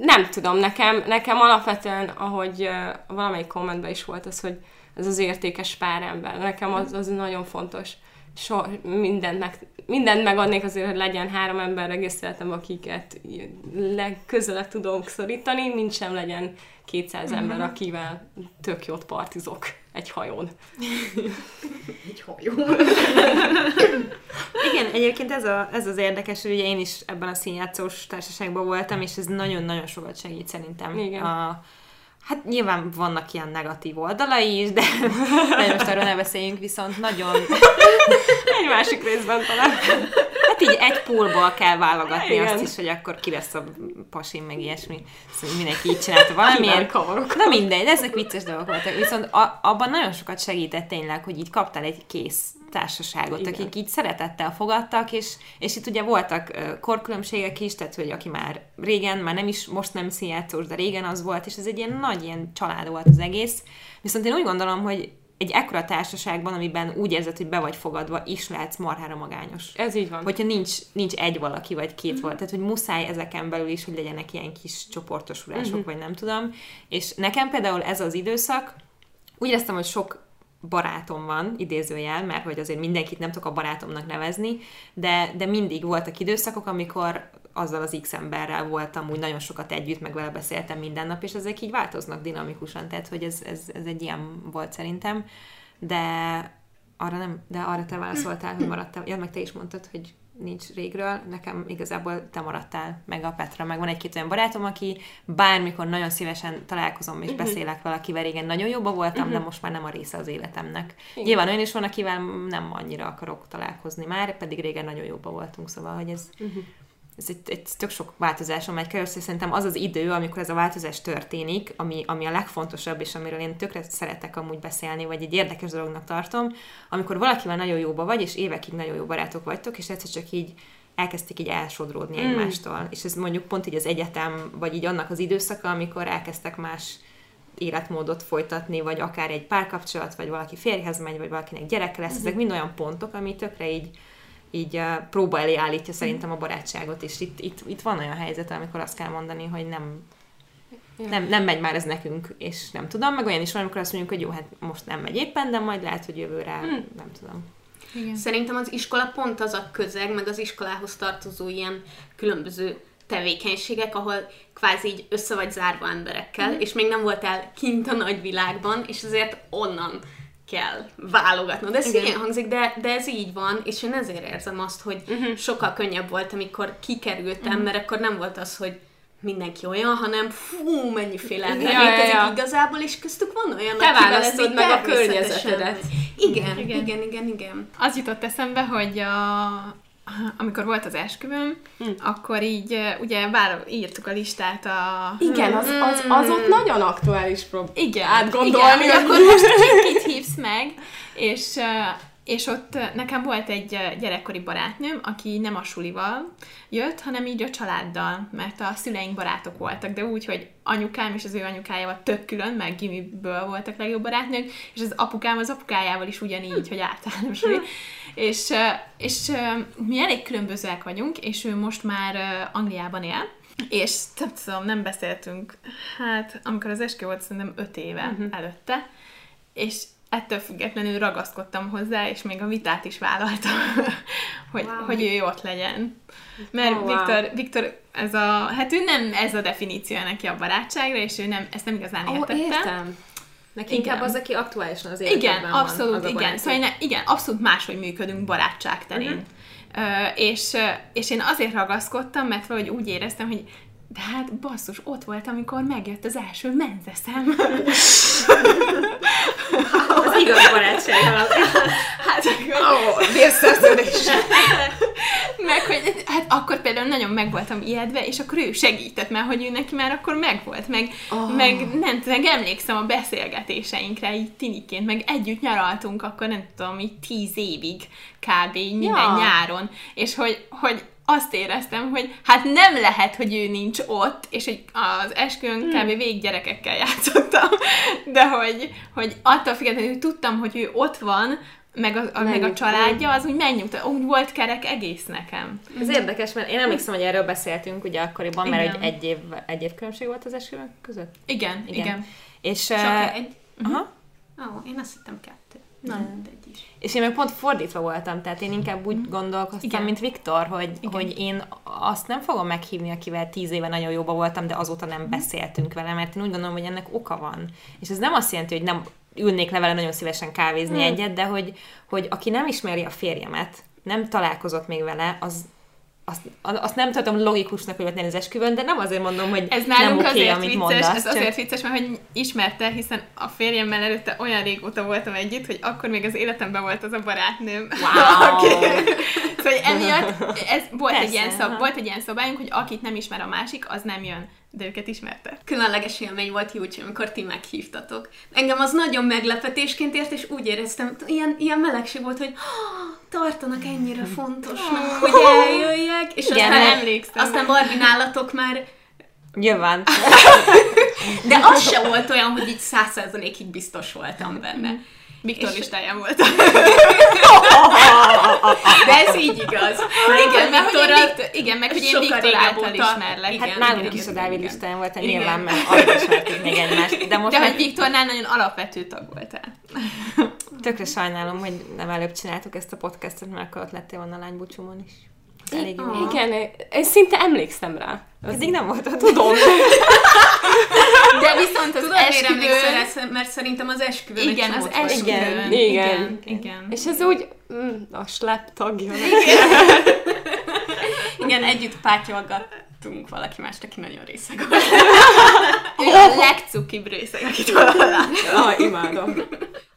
nem tudom, nekem, nekem alapvetően, ahogy uh, valamelyik kommentben is volt az, hogy ez az értékes párember. Nekem az, az nagyon fontos. So, mindent, meg, mindent megadnék azért, hogy legyen három ember életem, akiket legközelebb tudom szorítani, mint sem legyen 200 uh-huh. ember, akivel tök jót partizok egy hajón. egy hajón. Igen, egyébként ez, a, ez az érdekes, hogy ugye én is ebben a színjátszós társaságban voltam, és ez nagyon-nagyon sokat segít szerintem. Igen. A, Hát nyilván vannak ilyen negatív oldalai is, de, de most arról ne beszéljünk, viszont nagyon... Egy másik részben talán. Hát így egy pólból kell válogatni Igen. azt is, hogy akkor ki lesz a pasin, meg ilyesmi. Szóval mindenki így csinálta valamilyen. Na mindegy, ezek vicces dolgok voltak. Viszont a, abban nagyon sokat segített tényleg, hogy így kaptál egy kész társaságot, Igen. akik így szeretettel fogadtak, és, és itt ugye voltak korkülönbségek is, tehát hogy aki már régen, már nem is, most nem színjátszós, de régen az volt, és ez egy ilyen nagy ilyen család volt az egész. Viszont én úgy gondolom, hogy egy ekkora társaságban, amiben úgy érzed, hogy be vagy fogadva, is lehetsz marhára magányos. Ez így van. Hogyha nincs, nincs egy valaki, vagy két mm-hmm. volt. Tehát, hogy muszáj ezeken belül is, hogy legyenek ilyen kis csoportosulások, mm-hmm. vagy nem tudom. És nekem például ez az időszak, úgy éreztem, hogy sok barátom van, idézőjel, mert hogy azért mindenkit nem tudok a barátomnak nevezni, de, de mindig voltak időszakok, amikor azzal az X emberrel voltam úgy nagyon sokat együtt, meg vele beszéltem minden nap, és ezek így változnak dinamikusan, tehát hogy ez, ez, ez egy ilyen volt szerintem, de arra nem, de arra te válaszoltál, hogy maradtál, ja, meg te is mondtad, hogy nincs régről, nekem igazából te maradtál, meg a Petra, meg van egy-két olyan barátom, aki bármikor nagyon szívesen találkozom és uh-huh. beszélek valakivel, régen nagyon jobban voltam, uh-huh. de most már nem a része az életemnek. Igen. Nyilván olyan is van, akivel nem annyira akarok találkozni már, pedig régen nagyon jobban voltunk, szóval, hogy ez, uh-huh ez egy, egy tök sok változáson megy keresztül, szerintem az az idő, amikor ez a változás történik, ami, ami a legfontosabb, és amiről én tökre szeretek amúgy beszélni, vagy egy érdekes dolognak tartom, amikor valakivel nagyon jóba vagy, és évekig nagyon jó barátok vagytok, és egyszer csak így elkezdték így elsodródni mm. egymástól. És ez mondjuk pont így az egyetem, vagy így annak az időszaka, amikor elkezdtek más életmódot folytatni, vagy akár egy párkapcsolat, vagy valaki férjhez megy, vagy valakinek gyereke lesz, mm-hmm. ezek mind olyan pontok, ami tökre így így próba elé állítja szerintem a barátságot, és itt, itt, itt van olyan helyzet, amikor azt kell mondani, hogy nem, nem, nem megy már ez nekünk, és nem tudom, meg olyan is van, amikor azt mondjuk, hogy jó, hát most nem megy éppen, de majd lehet, hogy jövőre, hmm. nem tudom. Igen. Szerintem az iskola pont az a közeg, meg az iskolához tartozó ilyen különböző tevékenységek, ahol kvázi így össze vagy zárva emberekkel, mm. és még nem voltál kint a nagyvilágban, és azért onnan kell válogatnod. Ez Igen. ilyen hangzik, de, de ez így van, és én ezért érzem azt, hogy uh-huh. sokkal könnyebb volt, amikor kikerültem, uh-huh. mert akkor nem volt az, hogy mindenki olyan, hanem fú, mennyiféle ember ja, létezik ja, ja. igazából, és köztük van olyan, Te választod meg a környezetedet. Igen, igen, igen, igen, igen. Az jutott eszembe, hogy a, amikor volt az esküvőm, hm. akkor így ugye bár írtuk a listát a... Igen, az, az, az ott nagyon aktuális probléma. Igen, átgondolni. Igen, akkor most kit, kit hívsz meg, és és ott nekem volt egy gyerekkori barátnőm, aki nem a sulival jött, hanem így a családdal, mert a szüleink barátok voltak, de úgy, hogy anyukám és az ő anyukájával tök külön, meg gimiből voltak legjobb barátnők, és az apukám az apukájával is ugyanígy, hogy általános suli. És, és mi elég különbözőek vagyunk, és ő most már Angliában él, és nem tudom, nem beszéltünk, hát amikor az eskü volt, szerintem öt éve uh-huh. előtte, és ettől függetlenül ragaszkodtam hozzá, és még a vitát is vállaltam, hogy, wow. hogy ő ott legyen. Mert oh, wow. Viktor, Viktor, ez a, hát ő nem ez a definíció neki a barátságra, és ő nem, ezt nem igazán értette. Oh, értem. Neki igen. inkább az, aki aktuálisan az életben Igen, abszolút, van, igen. Szóval ne, igen, abszolút máshogy működünk barátság terén. Uh-huh. Uh, és, és én azért ragaszkodtam, mert valahogy úgy éreztem, hogy de hát basszus, ott volt, amikor megjött az első menzeszem. Az igaz barátság alapján. Hát, Ó, vérszerződés. meg hogy hát akkor például nagyon meg voltam ijedve, és akkor ő segített már, hogy ő neki már akkor megvolt, meg, oh. meg nem meg emlékszem a beszélgetéseinkre így tiniként, meg együtt nyaraltunk akkor nem tudom, így tíz évig kb. minden Ja. nyáron, és hogy, hogy azt éreztem, hogy hát nem lehet, hogy ő nincs ott, és hogy az esküvőn Hmm. kb. végig gyerekekkel játszottam, de hogy, hogy attól függetlenül, hogy tudtam, hogy ő ott van, meg a, a, meg a Megnyugtat. családja, az úgy megnyugta, úgy volt kerek egész nekem. Ez érdekes, mert én emlékszem, hogy erről beszéltünk ugye akkoriban, mert Igen. hogy egy év, egy év különbség volt az esküvők között. Igen, igen. igen. És, Csak uh, egy? aha, Ó, én azt hittem kettő. Na, Na, mindegy is. és én meg pont fordítva voltam, tehát én inkább úgy gondolkoztam, Igen. mint Viktor, hogy, Igen. hogy én azt nem fogom meghívni, akivel tíz éve nagyon jóba voltam, de azóta nem beszéltünk vele, mert én úgy gondolom, hogy ennek oka van. És ez nem azt jelenti, hogy nem ülnék le vele nagyon szívesen kávézni egyet, de hogy, hogy aki nem ismeri a férjemet, nem találkozott még vele, az azt, azt nem tartom logikusnak, hogy ott az esküvőn, de nem azért mondom, hogy Ez nem nálunk oké, azért amit vicces, mondasz. ez azért vicces, mert hogy ismerte, hiszen a férjemmel előtte olyan régóta voltam együtt, hogy akkor még az életemben volt az a barátnőm. Wow. Aki- Szóval emiatt ez volt, egy Persze, ilyen szab, aha. volt egy ilyen szabályunk, hogy akit nem ismer a másik, az nem jön. De őket ismerte. Különleges élmény volt Júcsi, amikor ti meghívtatok. Engem az nagyon meglepetésként ért, és úgy éreztem, ilyen, ilyen melegség volt, hogy "Ah, tartanak ennyire fontosnak, hogy eljöjjek, és Igen, aztán, emlékszem. aztán Barbie nálatok már, Nyilván. de az se volt olyan, hogy így száz százalékig biztos voltam benne. Viktor És- listáján volt. De ez így igaz. igen, mert hogy én Viktor, igen, meg hogy én Viktor által óta- ismerlek. Igen, Hát nálunk igen, is a Dávid listáján volt, Igen. nyilván, mert arra ismertük még egymást. De most De meg hogy Viktornál nagyon alapvető tag voltál. tökre sajnálom, hogy nem előbb csináltuk ezt a podcastot, mert akkor ott lettél volna a lánybúcsúmon is. Elég jó. Igen. Igen, én szinte emlékszem rá. Eddig nem volt ott. Tudom. De viszont az Tudod, miért esküvőn... emlékszel rá? Mert szerintem az esküvőn Igen, az esküvőn. Igen. Igen. igen. És ez úgy mm, a slep tagja. Igen, együtt pátyolgattunk valaki mást, aki nagyon részeg volt. Ő a legcukibb részeg, akit valaha láttam. ah, imádom.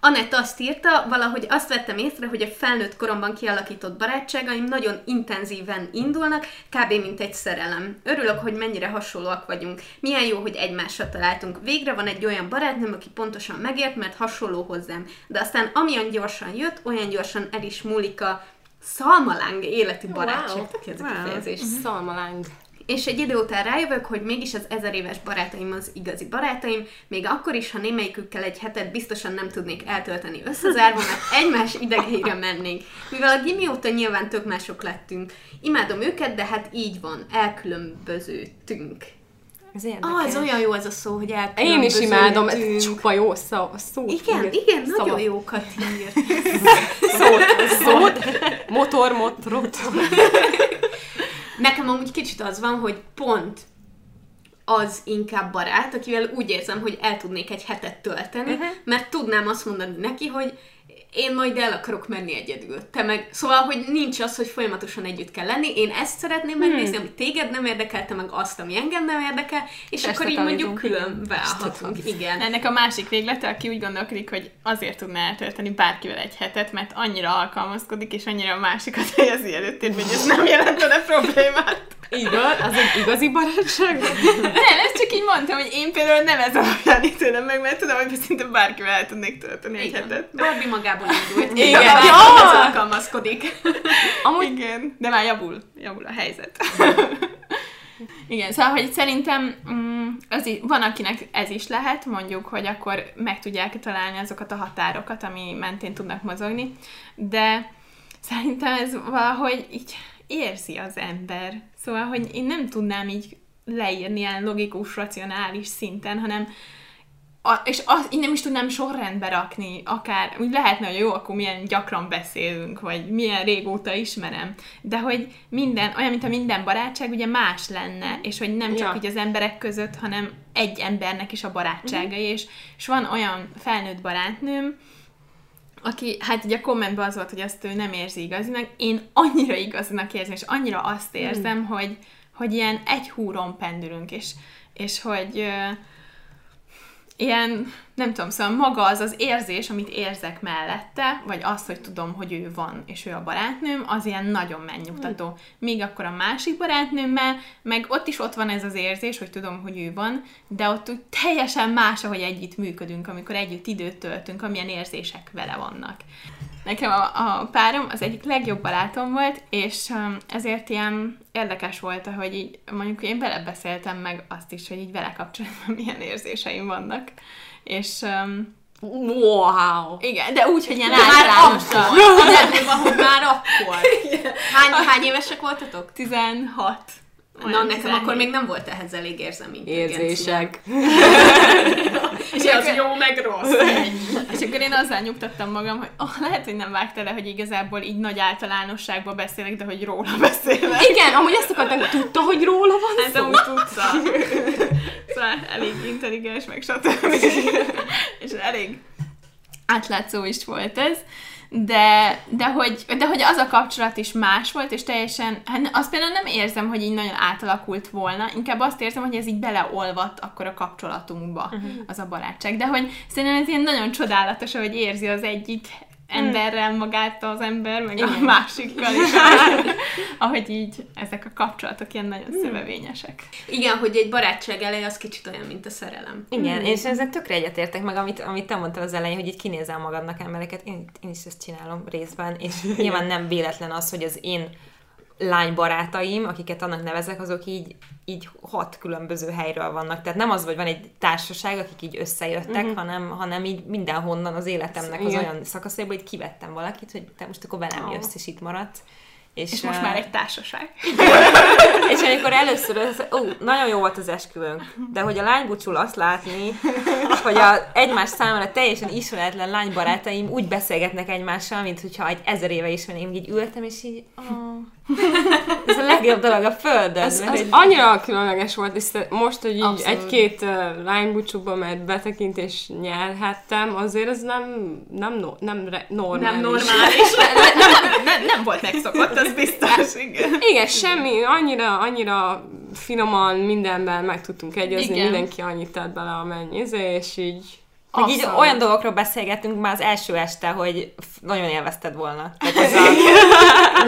Anett azt írta, valahogy azt vettem észre, hogy a felnőtt koromban kialakított barátságaim nagyon intenzíven indulnak, kb. mint egy szerelem. Örülök, hogy mennyire hasonlóak vagyunk. Milyen jó, hogy egymásra találtunk. Végre van egy olyan barátnőm, aki pontosan megért, mert hasonló hozzám. De aztán amilyen gyorsan jött, olyan gyorsan el is múlik a szalmaláng életű barátság. Wow. Wow. Ez a Wow. kifejezés. Szalmaláng. És egy idő után rájövök, hogy mégis az ezer éves barátaim az igazi barátaim, még akkor is, ha némelyikükkel egy hetet biztosan nem tudnék eltölteni összezárva, mert egymás idegeire mennénk. Mivel a gimi óta nyilván tök mások lettünk. Imádom őket, de hát így van, elkülönbözőtünk. Ez érdekes. Ah, ez olyan jó ez a szó, hogy Én elkülönbözőtünk. is imádom, ez csupa jó szó. szó Igen, igen, nagyon jókat ír. Szót, szót, motor, motorot. Nekem amúgy kicsit az van, hogy pont az inkább barát, akivel úgy érzem, hogy el tudnék egy hetet tölteni, uh-huh. mert tudnám azt mondani neki, hogy én majd el akarok menni egyedül. Te meg, szóval, hogy nincs az, hogy folyamatosan együtt kell lenni. Én ezt szeretném megnézni, ami téged nem érdekel, te meg azt, ami engem nem érdekel, és Testet akkor így mondjuk külön beállhatunk. Igen. Ennek a másik véglete, aki úgy gondolkodik, hogy azért tudná eltölteni bárkivel egy hetet, mert annyira alkalmazkodik, és annyira a másikat helyezi előttérbe, hogy ez nem jelentene problémát. Igaz, az egy igazi barátság. Nem, ezt csak így mondtam, hogy én például nem ez alapján ítélem meg, mert tudom, hogy szinte bárkivel el tudnék tölteni egy hetet. Barbie magából indult. Igen. Ja. Alkalmazkodik. Amúgy igen, de már javul, javul a helyzet. Igen, szóval, hogy szerintem mm, az i- van, akinek ez is lehet, mondjuk, hogy akkor meg tudják találni azokat a határokat, ami mentén tudnak mozogni, de szerintem ez valahogy így érzi az ember. Szóval, hogy én nem tudnám így leírni ilyen logikus, racionális szinten, hanem a, és az, én nem is tudnám sorrendbe rakni, akár, úgy lehetne, hogy jó, akkor milyen gyakran beszélünk, vagy milyen régóta ismerem, de hogy minden, olyan, mint a minden barátság, ugye más lenne, és hogy nem csak Ja. így az emberek között, hanem egy embernek is a barátságai, és, és van olyan felnőtt barátnőm, aki, hát ugye a kommentben az volt, hogy azt ő nem érzi igazinak, én annyira igazinak érzem, és annyira azt érzem, hogy, hogy ilyen egy húron pendülünk, és, és hogy ö, ilyen, nem tudom, szóval maga az az érzés, amit érzek mellette, vagy az, hogy tudom, hogy ő van, és ő a barátnőm, az ilyen nagyon megnyugtató. Míg akkor a másik barátnőmmel, meg ott is ott van ez az érzés, hogy tudom, hogy ő van, de ott úgy teljesen más, ahogy együtt működünk, amikor együtt időt töltünk, amilyen érzések vele vannak. Nekem a, a párom az egyik legjobb barátom volt, és um, ezért ilyen érdekes volt, hogy így mondjuk én belebeszéltem meg azt is, hogy így vele kapcsolatban milyen érzéseim vannak. És um, Wow! igen, de úgy, hogy ilyen Már általánosan. akkor. Durva, hogy már akkor. Hány, hány évesek voltatok? 16. Na, Olyan nekem 17. akkor még nem volt ehhez elég érzelmi intelligencia. Érzések. És az jó meg rossz. És akkor én azzal nyugtattam magam, hogy oh, lehet, hogy nem vágta le, hogy igazából így nagy általánosságban beszélek, de hogy róla beszélek. Igen, amúgy ezt akartam, tudta, hogy róla van Hát szó? amúgy tudta. Szóval elég intelligens, meg stb. És elég átlátszó is volt ez. De, de, hogy, de hogy az a kapcsolat is más volt, és teljesen, hát azt például nem érzem, hogy így nagyon átalakult volna, inkább azt érzem, hogy ez így beleolvadt akkor a kapcsolatunkba, uh-huh. az a barátság. De hogy szerintem ez ilyen nagyon csodálatos, hogy érzi az egyik emberrel magát az ember, meg a másikkal is. ahogy így ezek a kapcsolatok ilyen nagyon szövevényesek. Igen, hogy egy barátság eleje az kicsit olyan, mint a szerelem. Igen, és ezzel tökre egyetértek meg, amit, amit te mondtál az elején, hogy így kinézel magadnak embereket, én, én is ezt csinálom részben, és nyilván nem véletlen az, hogy az én lánybarátaim, akiket annak nevezek, azok így, így hat különböző helyről vannak. Tehát nem az, hogy van egy társaság, akik így összejöttek, uh-huh. hanem, hanem így mindenhonnan az életemnek az Igen. olyan szakaszaiból, hogy kivettem valakit, hogy te most akkor velem jössz, és itt maradsz. És, És most eh, már egy társaság. és amikor először, az, ó, nagyon jó volt az esküvőnk, de hogy a lánybúcsul azt látni, hogy a egymás számára teljesen ismeretlen lánybarátaim úgy beszélgetnek egymással, mint hogyha egy ezer éve ismerném, így ültem, és így, oh, ez a legjobb dolog a földön. Ez, ez egy- annyira különleges volt, és most, hogy így Abszolút. egy-két uh, lánybúcsúba mert betekintés nyerhettem, azért ez nem, nem, no, nem re, normális. Nem normális. nem, nem, nem volt megszokott, az biztos. Igen. Igen, semmi, annyira, annyira finoman mindenben meg tudtunk egyezni, Igen. Mindenki annyit tett bele, amennyi, és így Meg így olyan dolgokról beszélgettünk már az első este, hogy nagyon élvezted volna. Tehát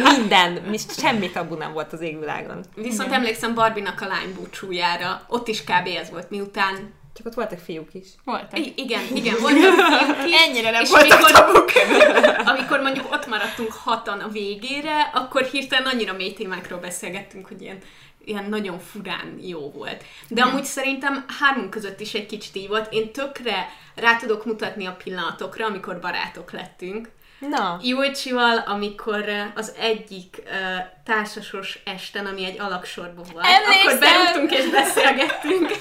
a minden, mi- semmi tabu nem volt az égvilágon. Viszont emlékszem Barbinak a lány búcsújára, ott is kb. ez volt, miután Csak ott voltak fiúk is. Voltak. I- igen, igen, voltak fiúk is, Ennyire nem és voltak amikor, tabuk. amikor mondjuk ott maradtunk hatan a végére, akkor hirtelen annyira mély témákról beszélgettünk, hogy ilyen, ilyen nagyon furán jó volt. De amúgy szerintem hármunk között is egy kicsit így volt. Én tökre rá tudok mutatni a pillanatokra, amikor barátok lettünk. Na, Júlcsival, amikor az egyik uh, társasos esten, ami egy alaksorban volt, Emlékszem! akkor berúgtunk és beszélgettünk.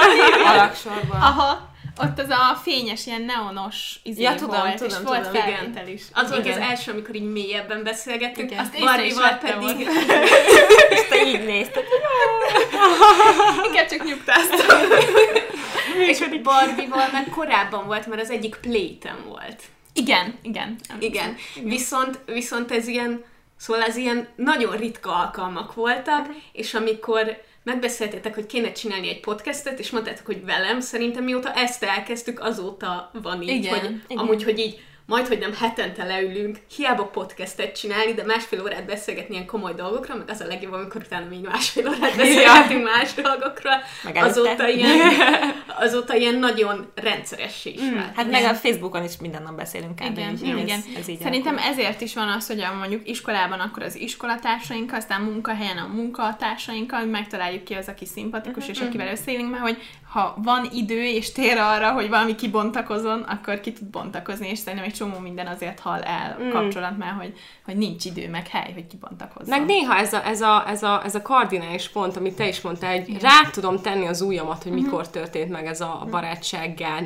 alaksorban. Aha, ott az a fényes, ilyen neonos izé Ja, tudom, volt, tudom, és volt tudom, igen. is. Az volt az első, amikor így mélyebben beszélgettünk, Igen. azt Barbival pedig... Így nézted. Inkább csak nyugtáztam. és Barbival meg korábban volt, mert az egyik plétem volt. Igen, igen. Igen. Viszont, viszont ez ilyen, szóval ez ilyen nagyon ritka alkalmak voltak, és amikor megbeszéltétek, hogy kéne csinálni egy podcastet, és mondtátok, hogy velem, szerintem mióta ezt elkezdtük, azóta van így, Igen, hogy igen. amúgy, hogy így majd, hogy nem hetente leülünk, hiába podcastet csinálni, de másfél órát beszélgetni ilyen komoly dolgokról, meg az a legjobb, amikor utána még másfél órát beszélgetünk más dolgokról, Meg azóta ilyen, azóta ilyen nagyon rendszeressé is vált. Hát meg a Facebookon is minden nap beszélünk kb. Igen, igen. Ez, ez így Szerintem alakul. ezért is van az, hogy a, mondjuk iskolában akkor az iskolatársainkkal, aztán munkahelyen a munkatársainkkal, hogy megtaláljuk ki az, aki szimpatikus, és akivel összeélünk, mert hogy ha van idő és tér arra, hogy valami kibontakozon, akkor ki tud bontakozni, és szerintem egy csomó minden azért hal el a kapcsolat, mert hogy, hogy nincs idő, meg hely, hogy kibontakozzon. Meg néha ez a, ez a, ez a, ez a kardinális pont, amit te is mondtál, hogy rá tudom tenni az ujjamat, hogy mikor történt meg ez a barátsággá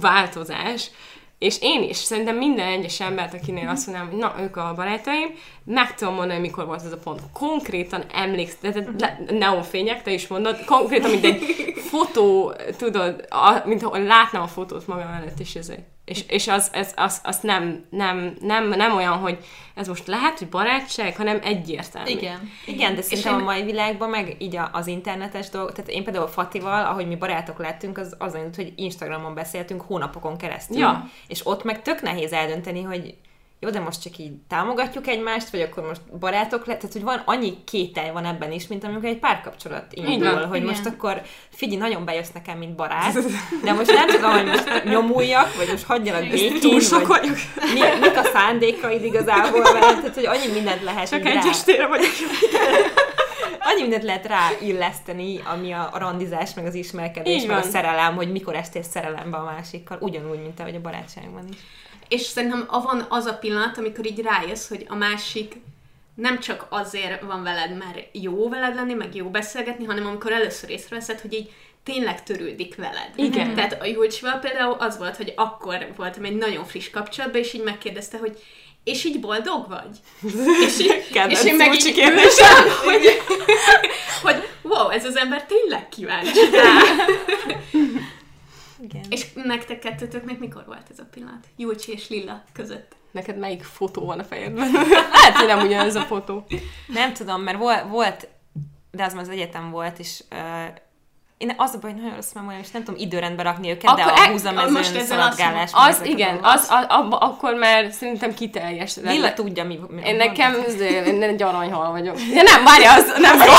változás, és én is, szerintem minden egyes embert, akinél azt mondanám, hogy na, ők a barátaim, meg tudom mondani, mikor volt ez a pont. Konkrétan emléksz, de, de, de neonfények, te is mondod, konkrétan, mint egy fotó, tudod, a, mint ahol látnám a fotót magam előtt, és ezért És, és az, ez, az, az nem, nem, nem, nem olyan, hogy ez most lehet, hogy barátság, hanem egyértelmű. Igen. Igen, de szerintem én- a mai világban meg így a- az internetes dolgok, tehát én például Fatival, ahogy mi barátok lettünk, az az hogy Instagramon beszéltünk hónapokon keresztül. Ja. És ott meg tök nehéz eldönteni, hogy jó, de most csak így támogatjuk egymást, vagy akkor most barátok lett, tehát hogy van annyi kétel van ebben is, mint amikor egy párkapcsolat indul, van. hogy Igen. most akkor figyelj, nagyon bejössz nekem, mint barát, de most nem tudom, hogy most nyomuljak, vagy most hagyjalak békén, Túl sok vagy vagyok. mi, mik a szándékaid igazából velem, tehát hogy annyi mindent lehet Csak egy rá- estére vagyok. Annyi mindent lehet ráilleszteni, ami a, a randizás, meg az ismerkedés, Így meg a szerelem, hogy mikor estél szerelembe a másikkal, ugyanúgy, mint ahogy a barátságban is. És szerintem van az a pillanat, amikor így rájössz, hogy a másik nem csak azért van veled, mert jó veled lenni, meg jó beszélgetni, hanem amikor először észreveszed, hogy így tényleg törődik veled. Igen. Tehát a Júlcsival például az volt, hogy akkor voltam egy nagyon friss kapcsolatban, és így megkérdezte, hogy és így boldog vagy? és, így, Kedvenc és én meg így ültem, hogy, hogy wow, ez az ember tényleg kíváncsi rá. Igen. És nektek kettőtöknek mikor volt ez a pillanat? Júlcsi és Lilla között. Neked melyik fotó van a fejedben? Lehet, hogy nem ugyanez a fotó. Nem tudom, mert volt, volt de az már az egyetem volt, és uh, én az a baj, hogy nagyon rossz memóriám, és nem tudom időrendbe rakni őket, Akkor de e- a most húzamezőn ezzel szaladgálás. Az, ezek a igen, az, az, abba, akkor már szerintem kiteljes. Lilla tudja, mi, mi Én nekem én egy aranyhal vagyok. Ja nem, várja, az nem jó.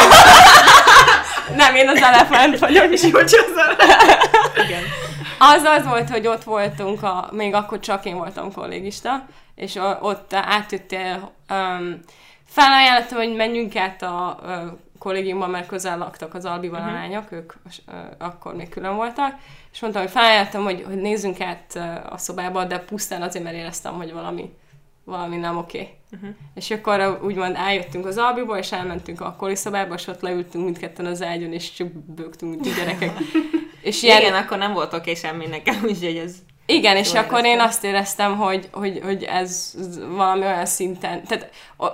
nem, én az elefánt vagyok, és úgy az Igen. Az az volt, hogy ott voltunk, a, még akkor csak én voltam kollégista, és ott átjöttél, um, felajánlottam, hogy menjünk át a uh, kollégiumban, mert közel laktak az Albival uh-huh. a lányok, ők uh, akkor még külön voltak, és mondtam, hogy felajánlottam, hogy, hogy nézzünk át uh, a szobába, de pusztán azért, mert éreztem, hogy valami, valami nem oké. Okay. Uh-huh. És akkor úgymond eljöttünk az Albiból, és elmentünk a koli szobába, és ott leültünk mindketten az ágyon, és csak bőgtünk, mint a gyerekek. És Igen, igen, akkor nem volt oké semmi nekem, úgyhogy ez... igen, és akkor én azt éreztem, hogy, hogy, hogy ez valami olyan szinten, tehát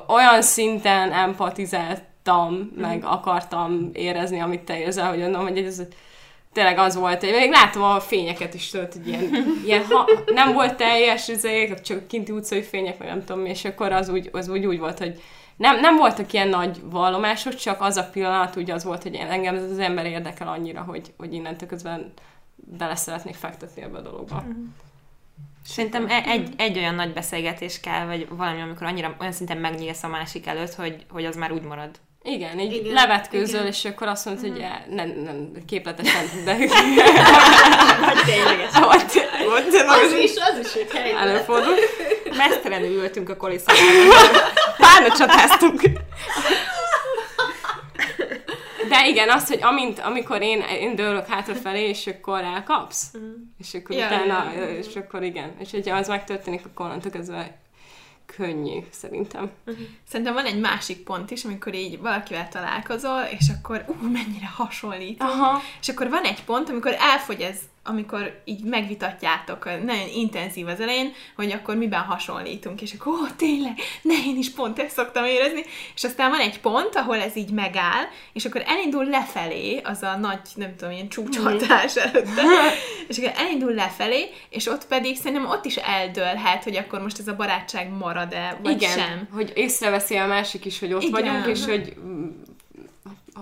olyan szinten empatizáltam, Mhm. meg akartam érezni, amit te érzel, hogy mondom, hogy ez tényleg az volt, hogy még látom a fényeket is, tudod, hogy ilyen, ilyen ha, nem volt teljes, izék, csak kinti utcai fények, meg nem tudom, és akkor az úgy, az úgy, úgy volt, hogy nem, nem voltak ilyen nagy vallomások, csak az a pillanat úgy az volt, hogy engem ez az ember érdekel annyira, hogy, hogy innentől közben bele szeretnék fektetni ebbe a dologba. Szerintem e- egy, egy olyan nagy beszélgetés kell, vagy valami, amikor annyira olyan szinten megnyílsz a másik előtt, hogy, hogy az már úgy marad. Igen, így Igen, levetkőzöl, igen. és akkor azt mondod, hogy eh, nem, nem, képletesen, de... Vagy tényleges. Vagy, Az is, az is egy helyzet. előfordul. Mesztelenül ültünk a koliszobában. Párna csatáztunk. De igen, az, hogy amint, amikor én, én dőlök hátrafelé, és akkor elkapsz, és akkor Ja, utána, ja, ja. és akkor igen. És hogyha az megtörténik, akkor onnantól kezdve könnyű, szerintem. Szerintem van egy másik pont is, amikor így valakivel találkozol, és akkor ú, mennyire hasonlít. Aha. És akkor van egy pont, amikor elfogy ez, amikor így megvitatjátok, nagyon intenzív az elején, hogy akkor miben hasonlítunk, és akkor ó, tényleg, ne, én is pont ezt szoktam érezni, és aztán van egy pont, ahol ez így megáll, és akkor elindul lefelé, az a nagy, nem tudom, ilyen csúcshatás előtte, és akkor elindul lefelé, és ott pedig szerintem ott is eldőlhet, hogy akkor most ez a barátság marad-e, vagy igen, sem. hogy észreveszi a másik is, hogy ott Igen. vagyunk, és hogy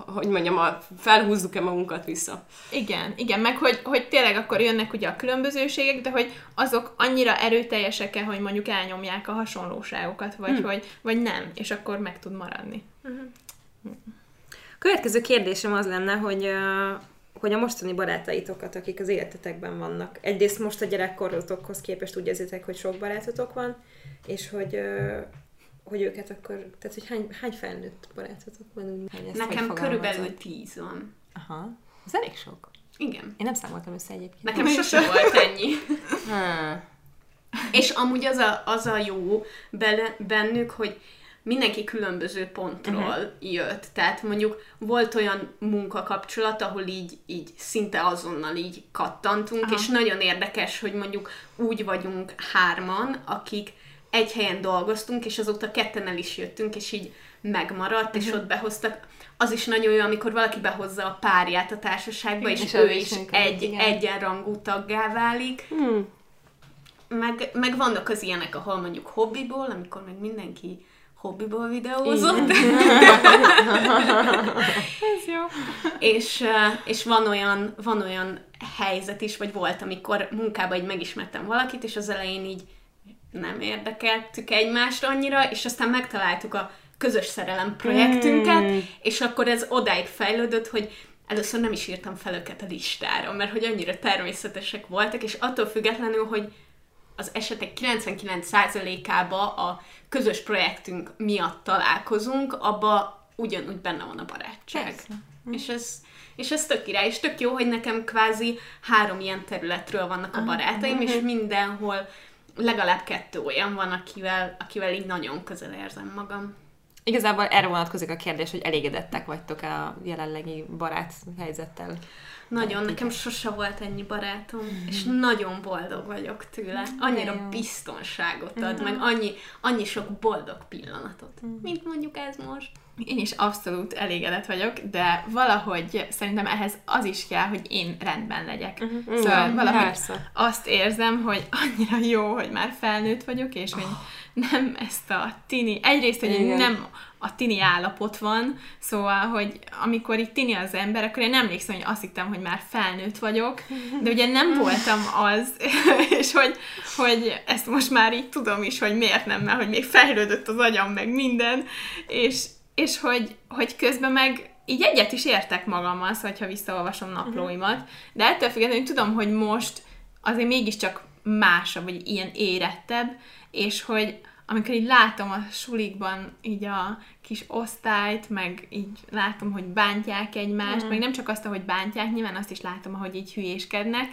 hogy mondjam, a, felhúzzuk-e magunkat vissza. Igen, igen, meg hogy, hogy tényleg akkor jönnek ugye a különbözőségek, de hogy azok annyira erőteljesek-e, hogy mondjuk elnyomják a hasonlóságokat, vagy, Hm. hogy, vagy nem, és akkor meg tud maradni. Következő kérdésem az lenne, hogy, hogy a mostani barátaitokat, akik az életetekben vannak, egyrészt most a gyerekkorotokhoz képest úgy érzitek, hogy sok barátotok van, és hogy, hogy őket akkor, tehát hogy hány, hány felnőtt barátotok van? Ezt hogy Nekem körülbelül tíz van. Aha, ez elég sok. Igen. Én nem számoltam össze egyébként. Nekem sose volt ennyi. Hmm. És amúgy az a, az a jó bele, bennük, hogy mindenki különböző pontról uh-huh. jött. Tehát mondjuk volt olyan munkakapcsolat, ahol így, így szinte azonnal így kattantunk, Aha. és nagyon érdekes, hogy mondjuk úgy vagyunk hárman, akik egy helyen dolgoztunk, és azóta ketten el is jöttünk, és így megmaradt, és ott behoztak. Az is nagyon jó, amikor valaki behozza a párját a társaságba, és, És ő is egy igen. egyenrangú taggá válik. Hmm. meg, meg vannak az ilyenek, ahol mondjuk hobbiból, amikor meg mindenki hobbiból videózott. Ez jó. és, és van olyan, van olyan helyzet is, vagy volt, amikor munkában így megismertem valakit, és az elején így nem érdekeltük egymást annyira, és aztán megtaláltuk a közös szerelem projektünket, mm. és akkor ez odáig fejlődött, hogy először nem is írtam fel őket a listára, mert hogy annyira természetesek voltak, és attól függetlenül, hogy az esetek 99%-ába a közös projektünk miatt találkozunk, abba ugyanúgy benne van a barátság. Persze. És ez, és ez tök király, és tök jó, hogy nekem kvázi három ilyen területről vannak a barátaim, és mindenhol legalább kettő olyan van, akivel, akivel így nagyon közel érzem magam. Igazából erre vonatkozik a kérdés, hogy elégedettek vagytok a jelenlegi barát helyzettel. Nagyon, nekem sose volt ennyi barátom, és nagyon boldog vagyok tőle. Annyira biztonságot ad, meg annyi, annyi sok boldog pillanatot, mint mondjuk ez most. Én is abszolút elégedett vagyok, de valahogy szerintem ehhez az is kell, hogy én rendben legyek. Uh-huh. Szóval valahogy Persze. azt érzem, hogy annyira jó, hogy már felnőtt vagyok, és hogy nem ezt a tini... Egyrészt, hogy Igen. nem a tini állapot van, szóval, hogy amikor itt tini az ember, akkor én emlékszem, hogy azt hittem, hogy már felnőtt vagyok, de ugye nem voltam az, és hogy, hogy ezt most már így tudom is, hogy miért nem, mert hogy még fejlődött az agyam, meg minden, és, és hogy, hogy közben meg így egyet is értek magammal, szóval, ha visszaolvasom naplóimat, de ettől függetlenül tudom, hogy most azért mégiscsak másabb, vagy ilyen érettebb, és hogy amikor így látom a sulikban így a kis osztályt, meg így látom, hogy bántják egymást, mm. meg nem csak azt, hogy bántják, nyilván azt is látom, ahogy így hülyéskednek,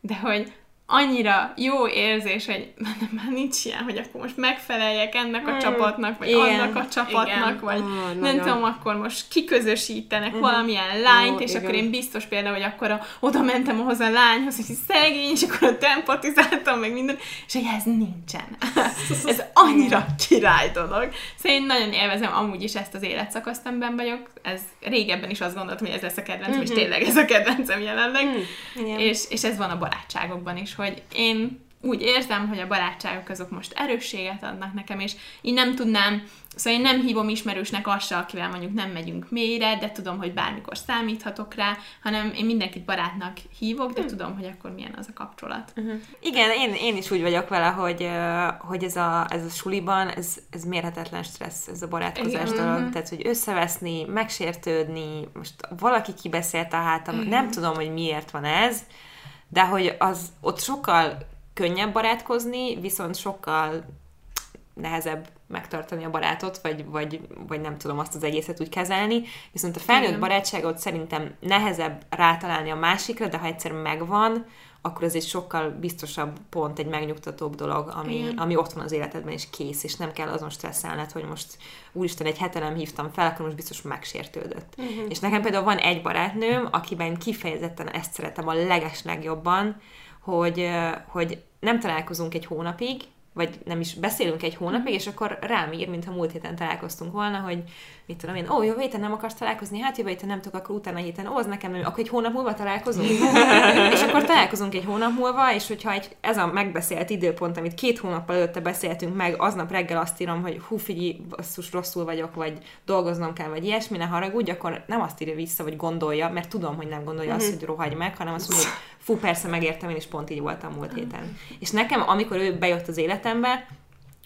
de hogy annyira jó érzés, hogy már nincs ilyen, hogy akkor most megfeleljek ennek a hmm. csapatnak, vagy igen, annak a csapatnak, igen. vagy oh, nem nagyon. tudom, akkor most kiközösítenek uh-huh. valamilyen lányt, oh, és igen. akkor én biztos például, hogy akkor a, oda mentem ahhoz a lányhoz, hogy szegény, és akkor ott empatizáltam, meg minden, és hogy ez nincsen. ez annyira király dolog. Szóval én nagyon élvezem amúgy is ezt az életszakaszt, amiben vagyok. Ez régebben is azt gondoltam, hogy ez lesz a kedvencem, uh-huh. és mhm. tényleg ez a kedvencem jelenleg. Uh-huh. És, és ez van a barátságokban is, hogy én úgy érzem, hogy a barátságok azok most erősséget adnak nekem, és én nem tudnám, szóval én nem hívom ismerősnek azt akivel mondjuk nem megyünk mélyre, de tudom, hogy bármikor számíthatok rá, hanem én mindenkit barátnak hívok, de hmm. tudom, hogy akkor milyen az a kapcsolat. Uh-huh. Igen, én, én is úgy vagyok vele, hogy, hogy ez, a, ez a suliban, ez, ez mérhetetlen stressz, ez a barátkozás Igen. dolog, uh-huh. tehát, hogy összeveszni, megsértődni, most valaki kibeszélt a hátam, uh-huh. nem tudom, hogy miért van ez, de hogy az ott sokkal könnyebb barátkozni, viszont sokkal nehezebb megtartani a barátot, vagy, vagy, vagy nem tudom azt az egészet úgy kezelni. Viszont a felnőtt barátságot szerintem nehezebb rátalálni a másikra, de ha egyszer megvan, akkor ez egy sokkal biztosabb pont, egy megnyugtatóbb dolog, ami, ami ott van az életedben, és kész, és nem kell azon stresszelned, hogy most úristen, egy hete nem hívtam fel, akkor most biztos megsértődött. Uh-huh. És nekem például van egy barátnőm, akiben kifejezetten ezt szeretem a leges legjobban, hogy, hogy nem találkozunk egy hónapig, vagy nem is beszélünk egy hónapig, és akkor rám ír, mintha múlt héten találkoztunk volna, hogy mit tudom én, ó, jó héten nem akarsz találkozni, hát jövő héten nem tudok, akkor utána héten, ó, az nekem nem, akkor egy hónap múlva találkozunk. és akkor találkozunk egy hónap múlva, és hogyha egy, ez a megbeszélt időpont, amit két hónap előtte beszéltünk meg, aznap reggel azt írom, hogy hú, figyelj, basszus, rosszul vagyok, vagy dolgoznom kell, vagy ilyesmi, ne haragudj, akkor nem azt írja vissza, vagy gondolja, mert tudom, hogy nem gondolja azt, mhm. hogy rohagy meg, hanem azt mondja, hogy fú, persze megértem, én is pont így voltam múlt héten. És nekem, amikor ő bejött az életembe,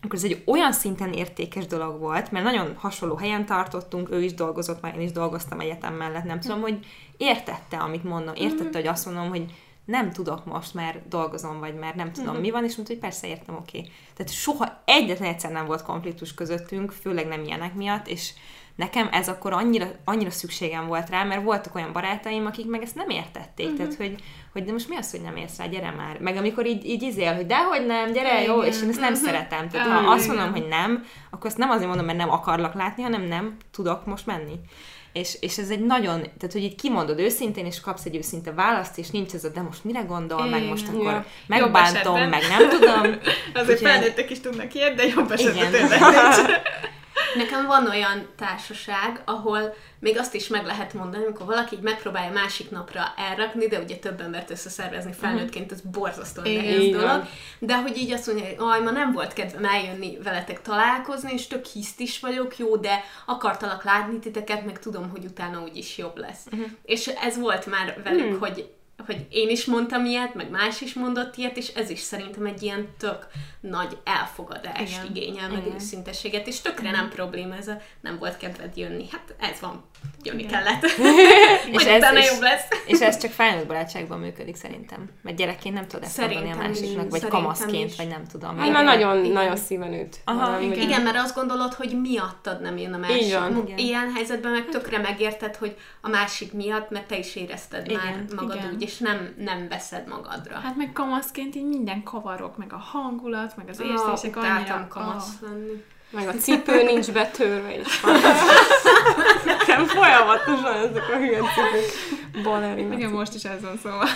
akkor ez egy olyan szinten értékes dolog volt, mert nagyon hasonló helyen tartottunk, ő is dolgozott, már én is dolgoztam egyetem mellett, nem tudom, hogy értette, amit mondom, értette, mm-hmm. hogy azt mondom, hogy nem tudok most, mert dolgozom, vagy mert nem tudom, mm-hmm. mi van, és mondta, hogy persze értem, oké. Okay. Tehát soha egyetlen egyszer nem volt konfliktus közöttünk, főleg nem ilyenek miatt, és nekem ez akkor annyira, annyira szükségem volt rá, mert voltak olyan barátaim, akik meg ezt nem értették, uh-huh. tehát hogy, hogy de most mi az, hogy nem érsz rá, gyere már. Meg amikor így, így izél, hogy dehogy nem, gyere, jó, és én ezt nem uh-huh. szeretem. Tehát uh-huh. ha azt mondom, hogy nem, akkor azt nem azért mondom, mert nem akarlak látni, hanem nem tudok most menni. És, és ez egy nagyon, tehát hogy így kimondod őszintén, és kapsz egy őszinte választ, és nincs ez a, de most mire gondol, meg most akkor ja. megbántom, meg nem tudom. Azért felnőttek is tudnak ilyet, de jobb esetben tényleg Nekem van olyan társaság, ahol még azt is meg lehet mondani, amikor valaki így megpróbálja másik napra elrakni, de ugye több embert összeszervezni felnőttként, ez borzasztóan nehéz dolog. De hogy így azt mondja, hogy aj, ma nem volt kedvem eljönni veletek találkozni, és tök hiszt is vagyok, jó, de akartalak látni titeket, meg tudom, hogy utána úgyis jobb lesz. Uh-huh. És ez volt már velük, hmm. hogy hogy én is mondtam ilyet, meg más is mondott ilyet, és ez is szerintem egy ilyen tök nagy elfogadást Igen. igényel, meg Igen. őszintességet, és tökre nem probléma ez a nem volt kedved jönni. Hát ez van, jönni kellett. És ez- utána és- jobb lesz. És ez csak felnőtt barátságban működik szerintem. Mert gyerekként nem tudod ezt mondani a Szerintem másiknak, vagy kamaszként, is. vagy nem tudom. Hát már nagyon, Igen. nagyon szíven üt. Aha, igen. Igen, mert azt gondolod, hogy miattad nem jön a másik. Igen. Ilyen helyzetben meg tökre megérted, hogy a másik miatt, mert te is érezted Igen, már magad igen. úgy, és nem, nem veszed magadra. Hát meg kamaszként így minden kavarok, meg a hangulat, meg az érzések utáltam annyira... kamasz lenni. Meg a cipő nincs betörve, és van. Nekem folyamatosan ezek a hülye cipők. Balerina Igen, most is ez van szóval.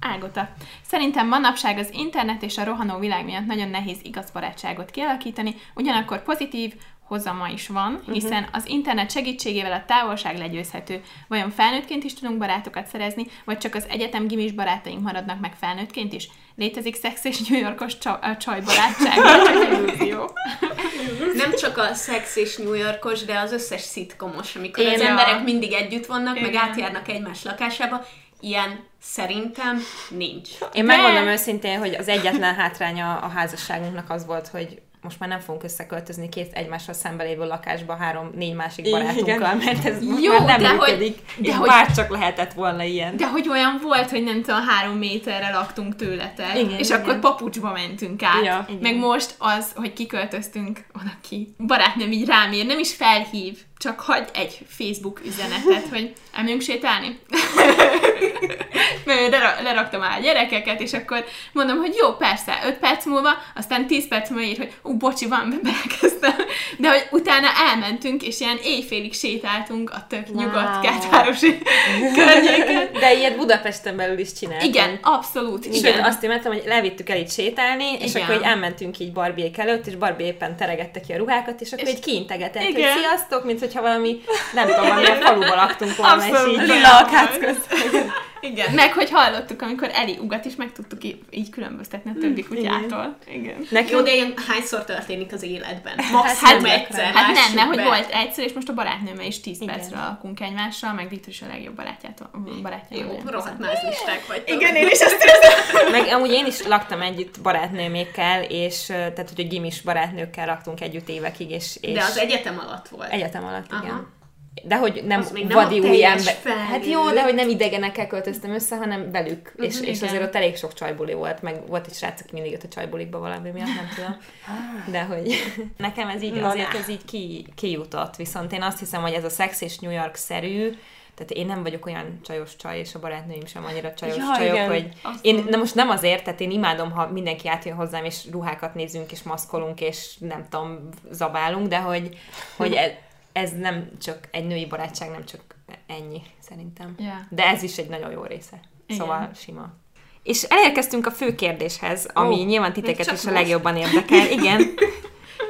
Ágota. Szerintem manapság az internet és a rohanó világ miatt nagyon nehéz igaz barátságot kialakítani, ugyanakkor pozitív hozama is van, hiszen az internet segítségével a távolság legyőzhető. Vajon felnőttként is tudunk barátokat szerezni, vagy csak az egyetem gimis barátaink maradnak meg felnőttként is? Létezik szex és New Yorkos csa- a csajbarátság, vagy csak illúzió? Nem csak a szex és New Yorkos, de az összes szitkomos, amikor Én az a- emberek mindig együtt vannak, meg Igen. átjárnak egymás lakásába, ilyen szerintem nincs. Én De- megmondom őszintén, hogy az egyetlen hátránya a házasságunknak az volt, hogy most már nem fogunk összeköltözni két egymással szembe lévő lakásba három-négy másik Igen. barátunkkal, mert ez most Jó, már nem hogy- működik. de és hogy- bár csak lehetett volna ilyen. De hogy olyan volt, hogy nem tudom, három méterre laktunk tőletek, Igen, és igen. akkor papucsba mentünk át. Ja. Igen. Meg most az, hogy kiköltöztünk, oda ki. Barátnőm így rám ér, nem is felhív, csak hagy egy Facebook üzenetet, hogy elmegyünk sétálni. Mert leraktam már a gyerekeket, és akkor mondom, hogy jó, persze, 5 perc múlva, aztán 10 perc múlva ír, hogy ú, bocsi, van, belekezdtem. De hogy utána elmentünk, és ilyen éjfélig sétáltunk a tök Wow. nyugodt kertvárosi környéken. De ilyet Budapesten belül is csináltam. Igen, abszolút. Sőt, Igen. azt imádtam, hogy levittük el így sétálni, és Igen. akkor így elmentünk így Barbiék előtt, és Barbie éppen teregette ki a ruhákat, és akkor És- így kiintegetett, hogy Igen. sziasztok, mint hogyha valami, nem tudom, valamilyen faluba laktunk volna, és Abszolút, így igen. lila a közt. Igen. Meg hogy hallottuk, amikor Eli ugat is meg tudtuk í- így különböztetni a többi kutyától. Igen. Jó, Nekünk de ilyen hányszor történik az életben? Hát Maximum nem egyszer. Hát nem, mert hogy volt egyszer, és most a barátnőmmel is 10 Igen. percre alakunk egymással, meg Viktor is a legjobb barátjától, barátja. Jó, rohadt mázlisták vagytok. Igen, én is ezt érzem. Meg amúgy én is laktam együtt barátnőmékkel, és tehát, hogy a gimis barátnőkkel laktunk együtt évekig, és, és De az egyetem alatt volt. egyetem alatt, igen. Aha. De hogy nem Az még nem vadi új ember. Hát jó, de hogy nem idegenekkel költöztem össze, hanem velük. És, és igen. azért ott elég sok csajbuli volt, meg volt is srác, aki mindig jött a csajbulikba valami miatt, nem tudom. De hogy nekem ez így Na azért ez így ki, kijutott. Viszont én azt hiszem, hogy ez a szex és New York-szerű, tehát én nem vagyok olyan csajos csaj, és a barátnőim sem annyira csajos Ja, csajok, igen. hogy Azt én, na most nem azért, tehát én imádom, ha mindenki átjön hozzám, és ruhákat nézünk, és maszkolunk, és nem tudom, zabálunk, de hogy, hogy ez, nem csak egy női barátság, nem csak ennyi, szerintem. Ja. De ez is egy nagyon jó része. Igen. Szóval sima. És elérkeztünk a fő kérdéshez, ami Ó, nyilván titeket is a legjobban érdekel. Igen.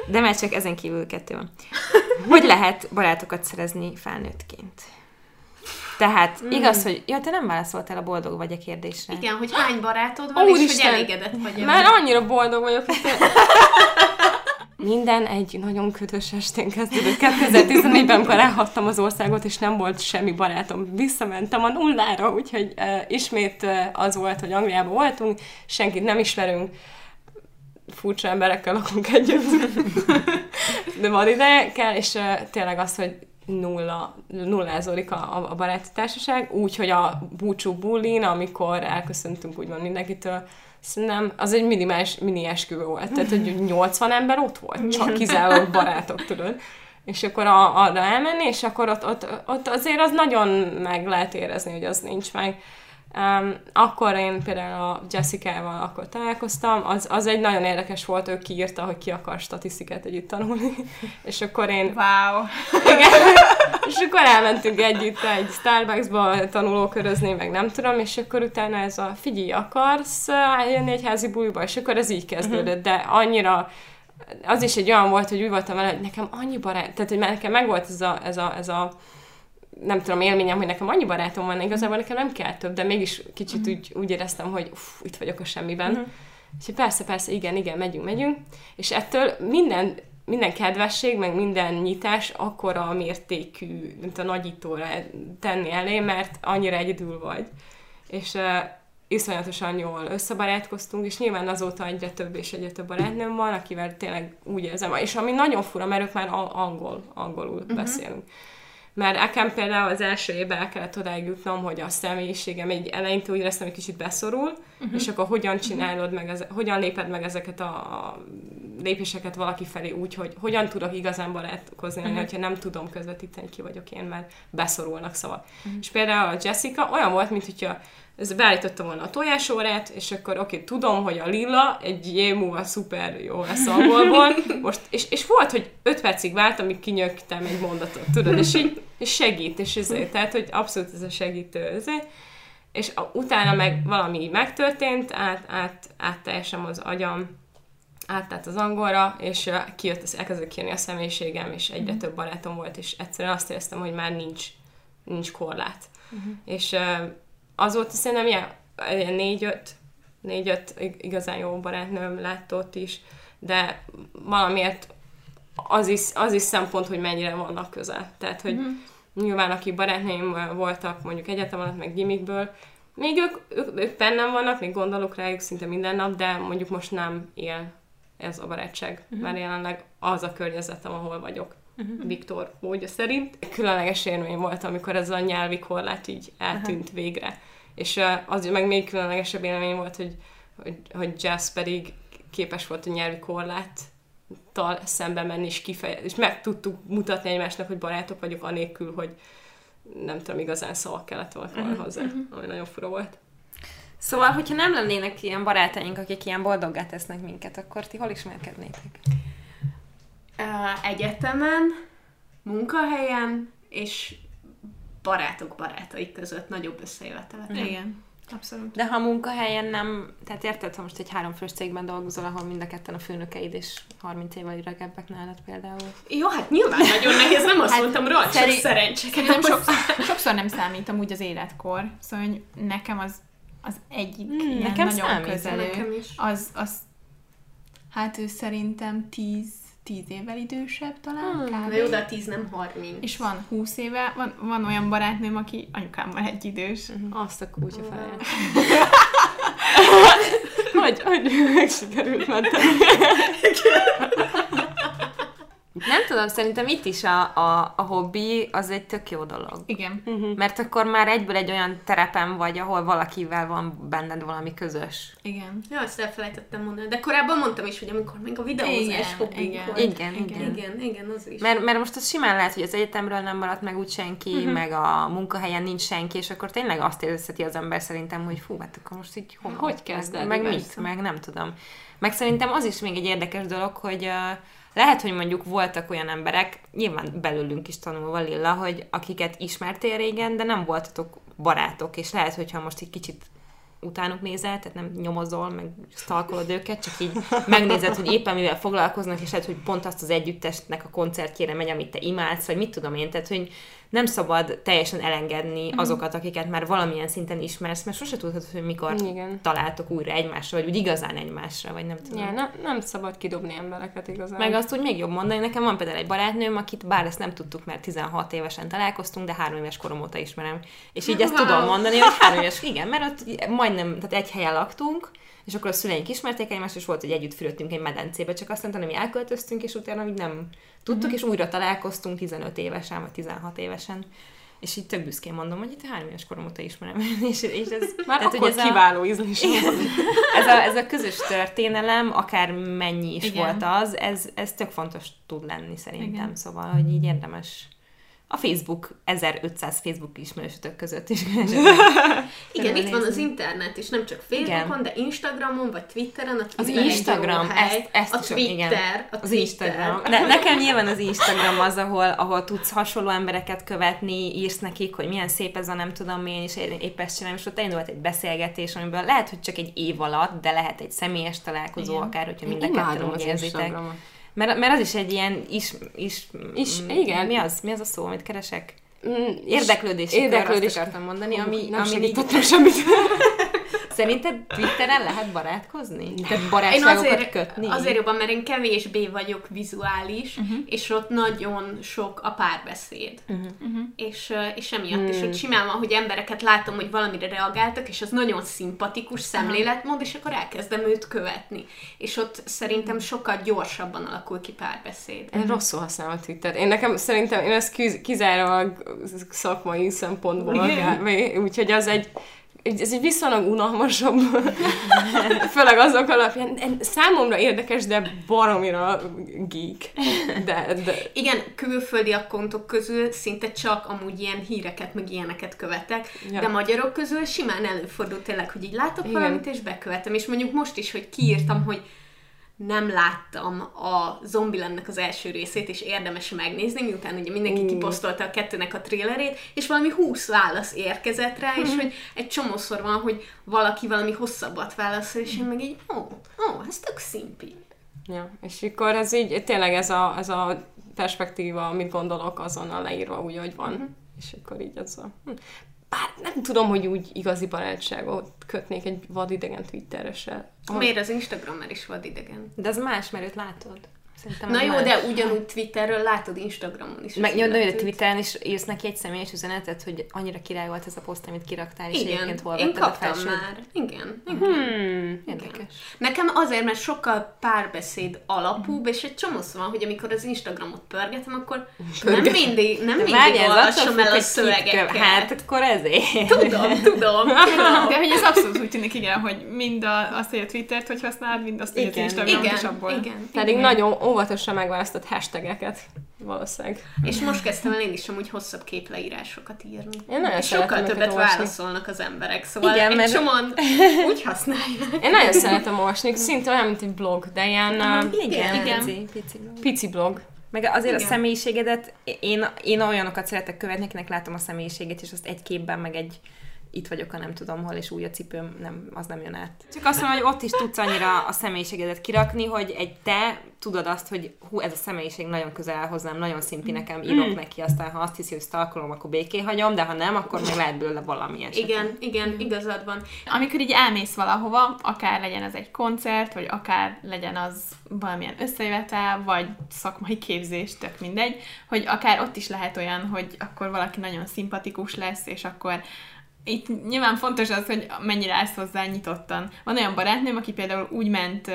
De már csak ezen kívül kettő van. Hogy lehet barátokat szerezni felnőttként? Tehát igaz, hogy... Ja, te nem válaszoltál a boldog vagy a kérdésre. Igen, hogy hány barátod van, és hogy elégedett vagy Már annyira boldog vagyok, hogy Minden egy nagyon ködös estén kezdődött. 2014-ben, amikor elhagytam az országot, és nem volt semmi barátom. Visszamentem a nullára, úgyhogy uh, ismét uh, az volt, hogy Angliában voltunk, senkit nem ismerünk, furcsa emberekkel lakunk együtt, de van ideje kell, és uh, tényleg az, hogy nulla, nullázódik a, a, baráti társaság, úgyhogy a búcsú bullin, amikor elköszöntünk úgymond mindenkitől, Szerintem az egy minimális, mini esküvő volt. Tehát, hogy 80 ember ott volt, csak kizárólag barátok, tudod. És akkor a, arra elmenni, és akkor ott, ott, ott azért az nagyon meg lehet érezni, hogy az nincs meg. Um, akkor én például a Jessica-val akkor találkoztam, az, az egy nagyon érdekes volt, ő kiírta, hogy ki akar statisztikát együtt tanulni, és akkor én Wow. igen. És akkor elmentünk együtt egy Starbucksba tanulókörözni, meg nem tudom, és akkor utána ez a figyelj, akarsz eljönni egy házi buliba, és akkor ez így kezdődött, de annyira az is egy olyan volt, hogy úgy voltam vele, hogy nekem annyi barát, tehát hogy már nekem megvolt ez a, ez a, ez a nem tudom, élményem, hogy nekem annyi barátom van, igazából nekem nem kell több, de mégis kicsit uh-huh. úgy, úgy éreztem, hogy uff, itt vagyok a semmiben. Uh-huh. És persze, persze, igen, igen, megyünk, megyünk. És ettől minden, minden kedvesség, meg minden nyitás akkora mértékű, mint a nagyítóra tenni elé, mert annyira egyedül vagy. És uh, iszonyatosan jól összebarátkoztunk, és nyilván azóta egyre több és egyre több barátnőm van, akivel tényleg úgy érzem, és ami nagyon fura, mert ők már angol, angolul uh-huh. beszélünk. Mert nekem például az első évben el kellett odáig jutnom, hogy a személyiségem egy eleinte úgy éreztem, hogy kicsit beszorul, uh-huh. és akkor hogyan csinálod uh-huh. meg, ez, hogyan léped meg ezeket a lépéseket valaki felé úgy, hogy hogyan tudok igazán barátkozni, uh-huh. hogyha nem tudom közvetíteni, ki vagyok én, mert beszorulnak szavak. Uh-huh. És például a Jessica olyan volt, mint hogyha ez beállítottam volna a tojásórát, és akkor oké, okay, tudom, hogy a lila egy év múlva szuper jó lesz angolból, most, és, és volt, hogy öt percig vált, amíg kinyögtem egy mondatot, tudod, és így és segít, és ezért, tehát, hogy abszolút ez a segítő, ezért, és a, utána meg valami megtörtént, át, át, átteljesem az agyam, átállt az angolra, és kijött, az, elkezdett kijönni a személyiségem, és egyre több barátom volt, és egyszerűen azt éreztem, hogy már nincs, nincs korlát. Uh-huh. És azóta szerintem ilyen, ilyen négy-öt, négy-öt igazán jó barátnőm lett ott is, de valamiért az is, az is szempont, hogy mennyire vannak közel. Tehát, hogy mm-hmm. nyilván aki barátnőim voltak mondjuk egyetem alatt, meg gimikből, még ők, ők, ők bennem vannak, még gondolok rájuk szinte minden nap, de mondjuk most nem él ez a barátság, uh-huh. mert jelenleg az a környezetem, ahol vagyok. Uh-huh. Viktor módja szerint. Különleges élmény volt, amikor ez a nyelvi korlát így eltűnt uh-huh. végre. És az meg még különlegesebb élmény volt, hogy, hogy, hogy Jazz pedig képes volt a nyelvi korláttal szembe menni, és kifejezni, és meg tudtuk mutatni egymásnak, hogy barátok vagyok, anélkül, hogy nem tudom, igazán szavak kellett volna uh-huh. hozzá, uh-huh. ami nagyon fura volt. Szóval, hogyha nem lennének ilyen barátaink, akik ilyen boldoggá tesznek minket, akkor ti hol ismerkednétek? Uh, egyetemen, munkahelyen, és barátok barátai között nagyobb összejövetelek. Mm. Igen. Abszolút. De ha a munkahelyen nem, tehát érted, ha most egy háromfős cégben dolgozol, ahol mind a ketten a főnökeid és 30 évvel öregebbek nálad például. Jó, hát nyilván nagyon nehéz, nem azt hát mondtam, rohadt sok szerencséket. Nem sok, sokszor nem számítom úgy az életkor, szóval hogy nekem az, az egyik hmm, ilyen nekem nagyon számít, közelő, nekem is. Az, az, hát ő szerintem 10 tíz évvel idősebb talán. Hmm, kb. jó, de a tíz nem 30. És van 20 éve, van, van olyan barátnőm, aki anyukámmal egy idős. Uh-huh. Azt a kutya fel. hogy, hogy meg sikerült menteni. Nem tudom, szerintem itt is a, a, a hobbi az egy tök jó dolog. Igen. Uh-huh. Mert akkor már egyből egy olyan terepen vagy, ahol valakivel van benned valami közös. Igen. Ja, ezt elfelejtettem mondani. De korábban mondtam is, hogy amikor még a videózás hobbi igen. volt. Igen, igen, igen, igen, igen, az is. Mert, mert most az simán lehet, hogy az egyetemről nem maradt meg úgy senki, uh-huh. meg a munkahelyen nincs senki, és akkor tényleg azt érzheti az ember szerintem, hogy fú, hát akkor most így hol, hogy kezded? Meg, meg mit, meg nem tudom. Meg szerintem az is még egy érdekes dolog, hogy uh, lehet, hogy mondjuk voltak olyan emberek, nyilván belőlünk is tanulva Lilla, hogy akiket ismertél régen, de nem voltatok barátok, és lehet, hogyha most egy kicsit utánuk nézel, tehát nem nyomozol, meg stalkolod őket, csak így megnézed, hogy éppen mivel foglalkoznak, és lehet, hogy pont azt az együttesnek a koncertjére megy, amit te imádsz, vagy mit tudom én, tehát hogy nem szabad teljesen elengedni uh-huh. azokat, akiket már valamilyen szinten ismersz, mert sose tudhatod, hogy mikor Igen. találtok újra egymásra, vagy úgy igazán egymásra, vagy nem tudom. Ja, nem, nem szabad kidobni embereket igazán. Meg azt úgy még jobb mondani, nekem van például egy barátnőm, akit bár ezt nem tudtuk, mert 16 évesen találkoztunk, de három éves korom óta ismerem. És így ezt wow. tudom mondani, hogy három éves, igen, mert ott majdnem, tehát egy helyen laktunk, és akkor a szüleink ismerték egymást, és volt, hogy együtt fürödtünk egy medencébe, csak azt mondta, hogy mi elköltöztünk, és utána még nem tudtuk, uh-huh. és újra találkoztunk 15 évesen, vagy 16 évesen. És így tök büszkén mondom, hogy itt három éves korom óta ismerem. és, és ez, Már tehát, akkor ez kiváló ízlés. ez, a, ez a közös történelem, akár mennyi is Igen. volt az, ez, ez tök fontos tud lenni szerintem. Igen. Szóval, hogy így érdemes a Facebook 1500 Facebook ismerősötök között is. Igen, itt van az internet, és nem csak Facebookon, Igen. de Instagramon, vagy Twitteren. A Az Twitter egy Instagram, hely. ezt, ezt a is- Twitter, igen. a az. Instagram. De nekem nyilván az Instagram az, ahol, ahol tudsz hasonló embereket követni, írsz nekik, hogy milyen szép ez a nem tudom én, és én épp ezt csinálom, és ott elindult egy beszélgetés, amiből lehet, hogy csak egy év alatt, de lehet egy személyes találkozó, Igen. akár, hogyha mind a ketten úgy az érzitek. Instagramot. Mert, mert az is egy ilyen is, is, Is- mm, igen. Mi az? Mi az a szó, amit keresek? Mm, Érdeklődési Érdeklődés. Érdeklődés. kör, azt akartam mondani, ami, nem ami így, segítettem semmit. szerinted Twitteren lehet barátkozni? Tehát Én barátságokat azért, kötni? azért jobban, mert én kevésbé vagyok vizuális, uh-huh. és ott nagyon sok a párbeszéd. Uh-huh. És, és emiatt is, hogy simán van, hogy embereket látom, hogy valamire reagáltak, és az nagyon szimpatikus szemléletmód, és akkor elkezdem őt követni. És ott szerintem sokkal gyorsabban alakul ki párbeszéd. Én rosszul használom a Twittert. Én nekem szerintem én ezt kiz- kizárólag szakmai szempontból úgyhogy az egy- ez egy viszonylag unalmasabb, főleg azok alapján, számomra érdekes, de baromira geek. De, de Igen, külföldi akkontok közül szinte csak amúgy ilyen híreket, meg ilyeneket követek, Ja. ja. de magyarok közül simán előfordul tényleg, hogy így látok Igen. valamit, és bekövetem. És mondjuk most is, hogy kiírtam, hogy nem láttam a Zombielandnek az első részét, és érdemes megnézni, miután ugye mindenki Mm. kiposztolta a kettőnek a trailerét, és valami húsz válasz érkezett rá, és hogy egy csomószor van, hogy valaki valami hosszabbat válaszol, és én meg így, ó, ó, ez tök szimpi. Ja, és akkor ez így, tényleg ez a, ez a perspektíva, amit gondolok, azonnal leírva úgy, hogy van. Mhm. És akkor így az a... hm. Bár nem tudom, hogy úgy igazi barátságot kötnék egy vadidegen Twitteressel. Miért az Instagrammer is vad idegen? De az más, mert őt látod. Szerintem Na jó, más. de ugyanúgy Twitterről látod Instagramon is. Meg jó, de. Twitteren is írsz neki egy személyes üzenetet, hogy annyira király volt ez a poszt, amit kiraktál, és Igen, egyébként hol én voltad a kaptam felsőd. már. Igen. igen. Hmm. Érdekes. Nekem azért, mert sokkal párbeszéd alapúbb, és egy csomószor van, hogy amikor az Instagramot pörgetem, akkor nem mindig, nem mindig Várj, olvasom el a szövegeket. Hát akkor ezért. Tudom, tudom. De hogy ez abszolút úgy tűnik, igen, hogy mind a, azt, hogy a Twittert, hogy használod, mind azt, hogy az Igen. Instagramot is Igen, abból. igen. Pedig nagyon óvatosan megválasztott hashtageket valószínűleg. És most kezdtem el én is amúgy hosszabb képleírásokat írni. Én nagyon sokkal többet olvasni. válaszolnak az emberek, szóval Igen, egy mert- csomóan úgy használják. Én nagyon szeretem olvasni, szinte olyan, mint egy blog, de ilyen uh, Igen, Igen. pici, pici. blog. pici blog. Meg azért Igen. a személyiségedet, én, én olyanokat szeretek követni, akinek látom a személyiségét, és azt egy képben, meg egy itt vagyok, ha nem tudom hol, és új a cipőm, nem, az nem jön át. Csak azt mondom, hogy ott is tudsz annyira a személyiségedet kirakni, hogy egy te tudod azt, hogy hú, ez a személyiség nagyon közel áll hozzám, nagyon szimpi nekem, írok neki, aztán ha azt hiszi, hogy stalkolom, akkor béké hagyom, de ha nem, akkor meg lehet belőle valami eset. Igen, igen, igazad van. Amikor így elmész valahova, akár legyen ez egy koncert, vagy akár legyen az valamilyen összejövetel, vagy szakmai képzés, tök mindegy, hogy akár ott is lehet olyan, hogy akkor valaki nagyon szimpatikus lesz, és akkor itt nyilván fontos az, hogy mennyire állsz hozzá nyitottan. Van olyan barátnőm, aki például úgy ment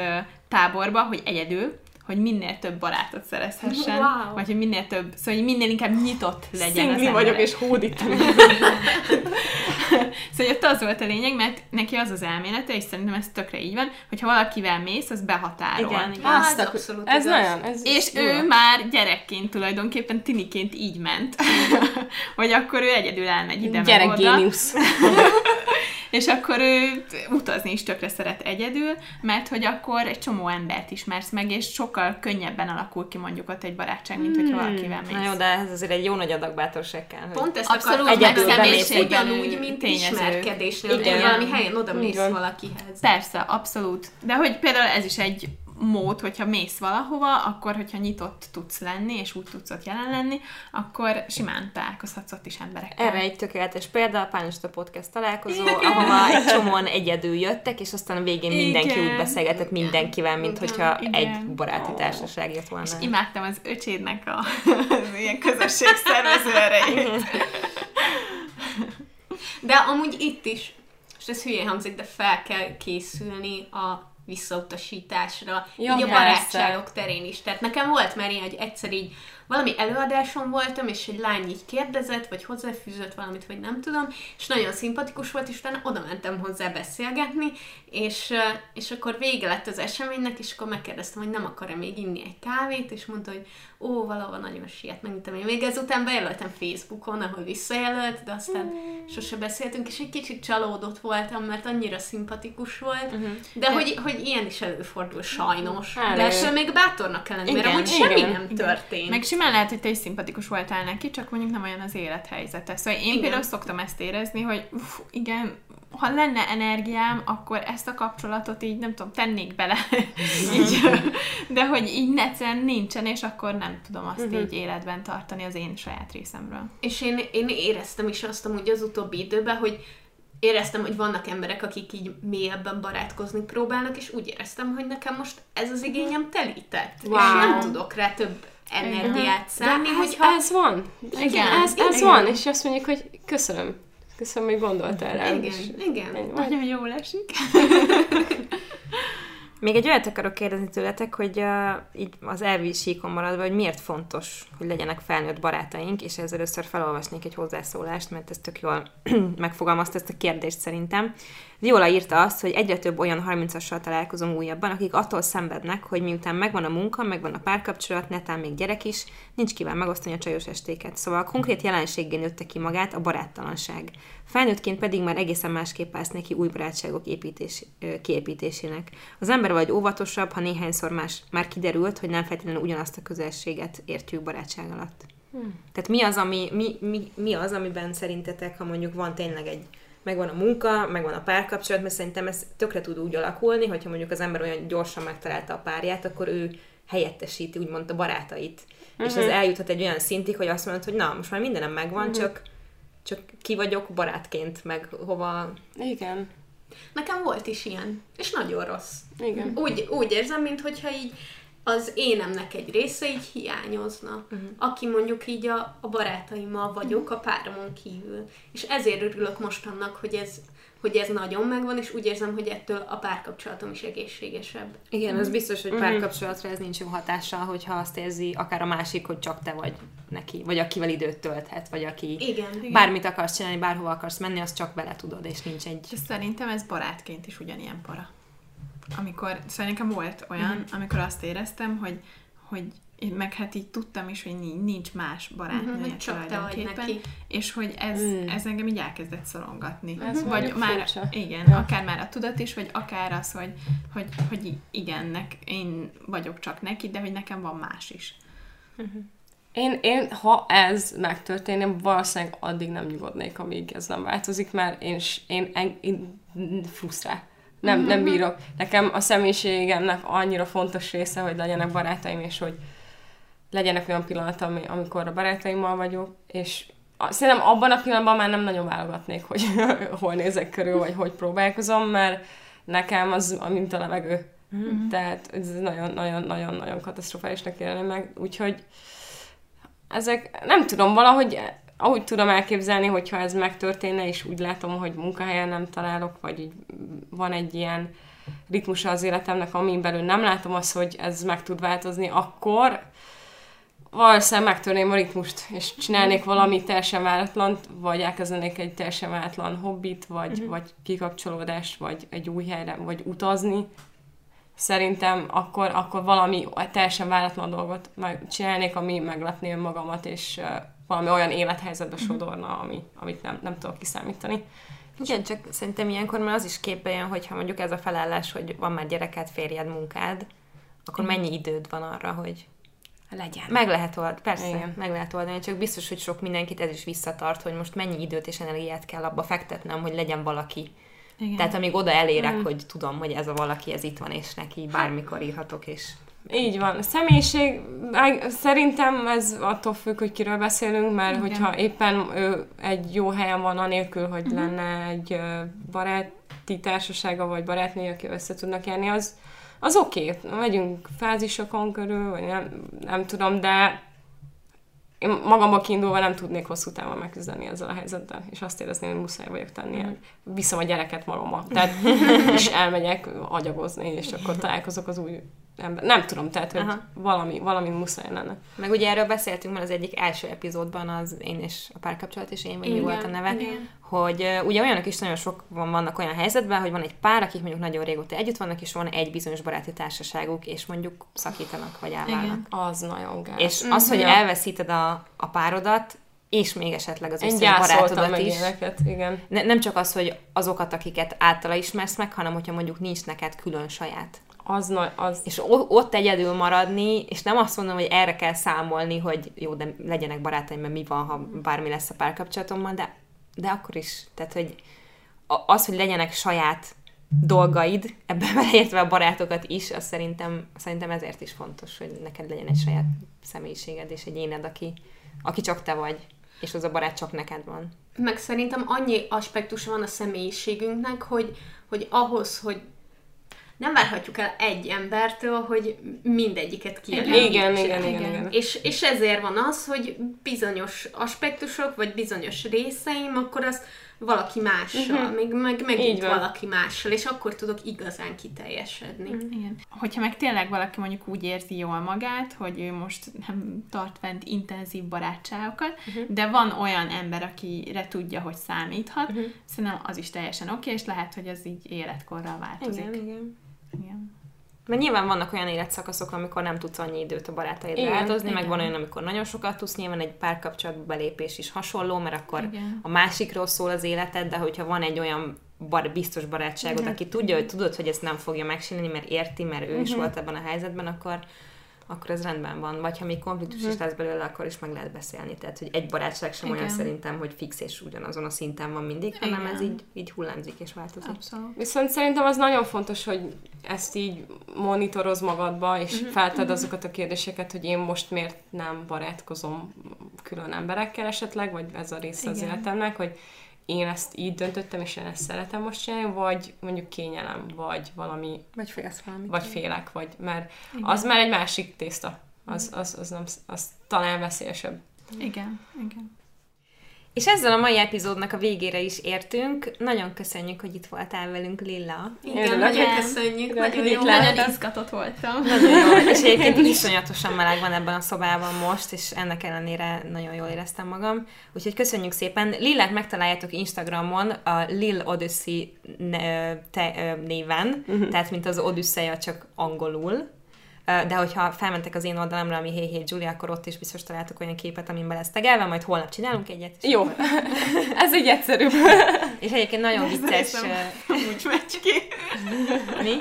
táborba, hogy egyedül, hogy minél több barátot szerezhessen, Wow. vagy hogy minél több, szóval hogy minél inkább nyitott legyen az Szingli vagyok, emberek. és hódítom. Szóval ott az volt a lényeg, mert neki az az elmélete, és szerintem ez tökre így van, hogy ha valakivel mész, az behatárol. Igen, igen. Á, Azt abszolút Ez igaz. nagyon, ez És jó. ő már gyerekként tulajdonképpen tiniként így ment, hogy akkor ő egyedül elmegy ide meg Gyerek oda, géniusz. és akkor ő utazni is tökre szeret egyedül, mert hogy akkor egy csomó embert ismersz meg, és sokkal könnyebben alakul ki mondjuk ott egy barátság, mint hogyha valakivel mész. Na jó, de ez azért egy jó nagy adag bátorság kell. Pont ezt Abszolút, meg személyiségbeli ugyanúgy, mint tényező. ismerkedésnél, Igen. hogy valami helyen oda mész valakihez. Persze, abszolút. De hogy például ez is egy mód, hogyha mész valahova, akkor hogyha nyitott tudsz lenni, és úgy tudsz ott jelen lenni, akkor simán találkozhatsz ott is emberekkel. Erre egy tökéletes példa, a Pányosta Podcast találkozó, ahova egy csomóan egyedül jöttek, és aztán a végén mindenki Igen. úgy beszélgetett mindenkivel, mint hogyha Igen. egy baráti társaság jött volna. És imádtam az öcsédnek a az ilyen közösség szervező erejét. De amúgy itt is, és ez hülyén hangzik, de fel kell készülni a visszautasításra, Ja, így a barátságok terén is. Tehát nekem volt már ilyen, hogy egyszer így valami előadáson voltam, és egy lány így kérdezett, vagy hozzáfűzött valamit, vagy nem tudom, és nagyon szimpatikus volt, és utána oda mentem hozzá beszélgetni, és, és akkor vége lett az eseménynek, és akkor megkérdeztem, hogy nem akar-e még inni egy kávét, és mondta, hogy ó, valahol nagyon siet, megintem én. Még ezután bejelöltem Facebookon, ahol visszajelölt, de aztán sose beszéltünk, és egy kicsit csalódott voltam, mert annyira szimpatikus volt, uh-huh. de hogy, hogy ilyen is előfordul sajnos. Elő. De ettől még bátornak kell lenni, mert Igen, amúgy semmi igen, nem történt. Meg simán lehet, hogy te is szimpatikus voltál neki, csak mondjuk nem olyan az élethelyzete. Szóval én Igen. például szoktam ezt érezni, hogy uff, igen, ha lenne energiám, akkor ezt a kapcsolatot így, nem tudom, tennék bele. így, de hogy így egyszerűen nincsen, és akkor nem tudom azt így életben tartani az én saját részemről. És én, én éreztem is azt amúgy az utóbbi időben, hogy éreztem, hogy vannak emberek, akik így mélyebben barátkozni próbálnak, és úgy éreztem, hogy nekem most ez az igényem telített. Wow. És nem tudok rá több energiát szánni, ez, hogyha... ez van. Igen, Igen, ez, ez igen. van, és azt mondjuk, hogy köszönöm. Köszönöm, hogy gondoltál rá. Igen, igen. Nagyon jól esik. Még egy olyat akarok kérdezni tőletek, hogy uh, így az elvi síkon maradva, hogy miért fontos, hogy legyenek felnőtt barátaink, és ezzel először felolvasnék egy hozzászólást, mert ez tök jól megfogalmazta ezt a kérdést szerintem. Viola írta azt, hogy egyre több olyan 30-assal találkozom újabban, akik attól szenvednek, hogy miután megvan a munka, megvan a párkapcsolat, netán még gyerek is, nincs kivel megosztani a csajos estéket. Szóval konkrét jelenséggé nőtte ki magát a baráttalanság. Felnőttként pedig már egészen másképp állsz neki új barátságok építés, kiépítésének. Az ember vagy óvatosabb, ha néhányszor más már kiderült, hogy nem feltétlenül ugyanazt a közelséget értjük barátság alatt. Hmm. Tehát mi az, ami, mi, mi, mi az, amiben szerintetek, ha mondjuk van tényleg egy megvan a munka, megvan a párkapcsolat, mert szerintem ez tökre tud úgy alakulni, hogyha mondjuk az ember olyan gyorsan megtalálta a párját, akkor ő helyettesíti úgymond a barátait. Uh-huh. És ez eljuthat egy olyan szintig, hogy azt mondod, hogy na, most már mindenem megvan, uh-huh. csak, csak ki vagyok barátként, meg hova... Igen, Nekem volt is ilyen, és nagyon rossz. igen. Úgy, úgy érzem, mintha így az énemnek egy része így hiányozna, uh-huh. aki mondjuk így a, a barátaimmal vagyok, a páromon kívül. És ezért örülök most annak, hogy ez, hogy ez nagyon megvan, és úgy érzem, hogy ettől a párkapcsolatom is egészségesebb. Igen, az biztos, hogy párkapcsolatra ez nincs jó hatással, hogyha azt érzi akár a másik, hogy csak te vagy neki, vagy akivel időt tölthet, vagy aki Igen. igen. bármit akarsz csinálni, bárhova akarsz menni, azt csak bele tudod, és nincs egy... És szerintem ez barátként is ugyanilyen para. Amikor, nekem volt olyan, amikor azt éreztem, hogy, hogy én meg hát így tudtam is, hogy nincs- más barátnője Mhm, vagy tulajdonképpen, neki. és hogy ez, Mm. ez engem így elkezdett szorongatni. Ez vagy mondjuk már, furcsa. igen, akár már a tudat is, vagy akár az, hogy, hogy, hogy igen, nek, én vagyok csak neki, de hogy nekem van más is. Én, én, ha ez megtörténne, valószínűleg addig nem nyugodnék, amíg ez nem változik, mert én, én, én, én frusztrál. Nem, nem bírok. Nekem a személyiségemnek annyira fontos része, hogy legyenek barátaim, és hogy legyenek olyan pillanat, ami, amikor a barátaimmal vagyok, és szerintem abban a pillanatban már nem nagyon válogatnék, hogy hol nézek körül, vagy hogy próbálkozom, mert nekem az mint a levegő. Mm-hmm. Tehát ez nagyon-nagyon-nagyon-nagyon katasztrofálisnak élni meg, úgyhogy ezek, nem tudom, valahogy ahogy tudom elképzelni, hogyha ez megtörténne, és úgy látom, hogy munkahelyen nem találok, vagy így van egy ilyen ritmusa az életemnek, amin belül nem látom azt, hogy ez meg tud változni, akkor valószínűleg megtörném a ritmust, és csinálnék valami teljesen váratlant, vagy elkezdenék egy teljesen váratlan hobbit, vagy, uh-huh. vagy kikapcsolódást, vagy egy új helyre, vagy utazni. Szerintem akkor, akkor valami teljesen váratlan dolgot meg csinálnék, ami meglepné önmagamat, és uh, valami olyan élethelyzetbe sodorna, ami, amit nem, nem tudok kiszámítani. Igen, csak szerintem ilyenkor már az is képbe jön, hogyha mondjuk ez a felállás, hogy van már gyereked, férjed, munkád, akkor mennyi időd van arra, hogy Legyen. meg lehet oldani, persze, Igen. Meg lehet oldani, csak biztos, hogy sok mindenkit ez is visszatart, hogy most mennyi időt és energiát kell abba fektetnem, hogy legyen valaki. Igen. Tehát amíg oda elérek, hogy tudom, hogy ez a valaki, ez itt van, és neki bármikor írhatok, és Így van. Személyiség, szerintem ez attól függ, hogy kiről beszélünk, mert Igen. hogyha éppen ő egy jó helyen van, anélkül, hogy Mhm. lenne egy baráti társasága, vagy barátnője, aki össze tudnak járni, az, az oké. Okay. Megyünk fázisokon körül, vagy nem, nem tudom, de én magamból kiindulva nem tudnék hosszú távon megküzdeni ezzel a helyzettel, és azt érezném, hogy muszáj vagyok tenni. Mhm. Viszem a gyereket magammal. Tehát, és elmegyek agyagozni, és akkor találkozok az új ember. Nem tudom, tehát, hogy Aha. valami, valami muszáj lenne. Meg ugye erről beszéltünk már az egyik első epizódban, az én és a párkapcsolat és én, vagy mi volt a neve, igen. hogy uh, ugye olyanok is nagyon sok van, vannak olyan helyzetben, hogy van egy pár, akik mondjuk nagyon régóta együtt vannak, és van egy bizonyos baráti társaságuk, és mondjuk szakítanak, vagy elválnak. Igen. Az nagyon gáz. És az, hogy elveszíted a, a párodat, és még esetleg az összes barátodat meg is. ilyeneket, igen. Ne, nem csak az, hogy azokat, akiket általa ismersz meg, hanem hogyha mondjuk nincs neked külön saját. Az, na, az És ott egyedül maradni, és nem azt mondom, hogy erre kell számolni, hogy jó, de legyenek barátaim, mert mi van, ha bármi lesz a párkapcsolatommal, de, de akkor is. Tehát, hogy az, hogy legyenek saját dolgaid, ebben beleértve a barátokat is, az szerintem, szerintem ezért is fontos, hogy neked legyen egy saját személyiséged és egy éned, aki, aki csak te vagy, és az a barát csak neked van. Meg szerintem annyi aspektus van a személyiségünknek, hogy, hogy ahhoz, hogy nem várhatjuk el egy embertől, hogy mindegyiket kielégítse. Igen, igen, igen, igen. És, és ezért van az, hogy bizonyos aspektusok, vagy bizonyos részeim, akkor azt valaki mással, uh-huh. még meg, Így megint valaki mással, és akkor tudok igazán kiteljesedni. Uh-huh. Igen. Hogyha meg tényleg valaki mondjuk úgy érzi jól magát, hogy ő most nem tart fent intenzív barátságokat, uh-huh. de van olyan ember, akire tudja, hogy számíthat, uh-huh. szerintem az is teljesen oké, és lehet, hogy az így életkorral változik. igen. Igen. Mert nyilván vannak olyan életszakaszok, amikor nem tudsz annyi időt a barátaidra Igen, áldozni, meg igen. van olyan, amikor nagyon sokat tudsz, nyilván egy párkapcsolatba belépés is hasonló, mert akkor Igen. a másikról szól az életed, de hogyha van egy olyan bar, biztos barátságod, Igen. aki tudja, hogy tudod, hogy ezt nem fogja megcsinálni, mert érti, mert ő is volt ebben a helyzetben, akkor akkor ez rendben van. Vagy ha még konfliktus is lesz belőle, akkor is meg lehet beszélni. Tehát, hogy egy barátság sem olyan Igen. szerintem, hogy fix és ugyanazon a szinten van mindig, hanem Igen. ez így, így hullámzik és változik. Abszolút. Viszont szerintem az nagyon fontos, hogy ezt így monitoroz magadba, és uh-huh. felted azokat a kérdéseket, hogy én most miért nem barátkozom külön emberekkel esetleg, vagy ez a része az Igen. életemnek, hogy én ezt így döntöttem, és én ezt szeretem most csinálni, vagy mondjuk kényelem, vagy valami, Vagy félsz valamit. vagy félek, vagy mert az már egy másik tészta. Az, az, az, nem, az talán veszélyesebb. Igen, igen. És ezzel a mai epizódnak a végére is értünk. Nagyon köszönjük, hogy itt voltál velünk, Lilla. Igen, Örülök. nagyon Igen. köszönjük, Örülök, nagyon hogy jó. Nagyon izgatott voltam. Nagyon jó. És egyébként iszonyatosan meleg van ebben a szobában most, és ennek ellenére nagyon jól éreztem magam. Úgyhogy köszönjük szépen. Lillát megtaláljátok Instagramon a Lil Odyssey néven, uh-huh. tehát mint az Odüsszeja, csak angolul. De hogyha felmentek az én oldalamra, ami Hey Hey Julia, akkor ott is biztos találtok olyan képet, amin be lesz tegelve, majd holnap csinálunk egyet. Jó, akkor- ez egy egyszerűbb. És egyébként nagyon vicces... Úgy megy ki. Mi?